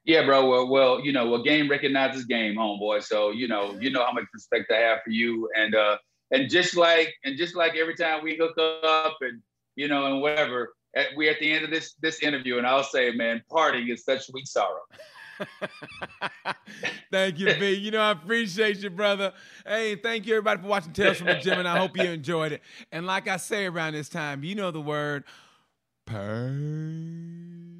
Yeah, bro. Well, well, you know, a game recognizes game, homeboy. So, you know, you know how much respect I have for you, and uh, and just like and just like every time we hook up and you know and whatever, at, we at the end of this this interview, and I'll say, man, parting is such sweet sorrow. thank you, B. You know, I appreciate you, brother. Hey, thank you, everybody, for watching Tales from the Gym, and I hope you enjoyed it. And like I say around this time, you know the word, purr.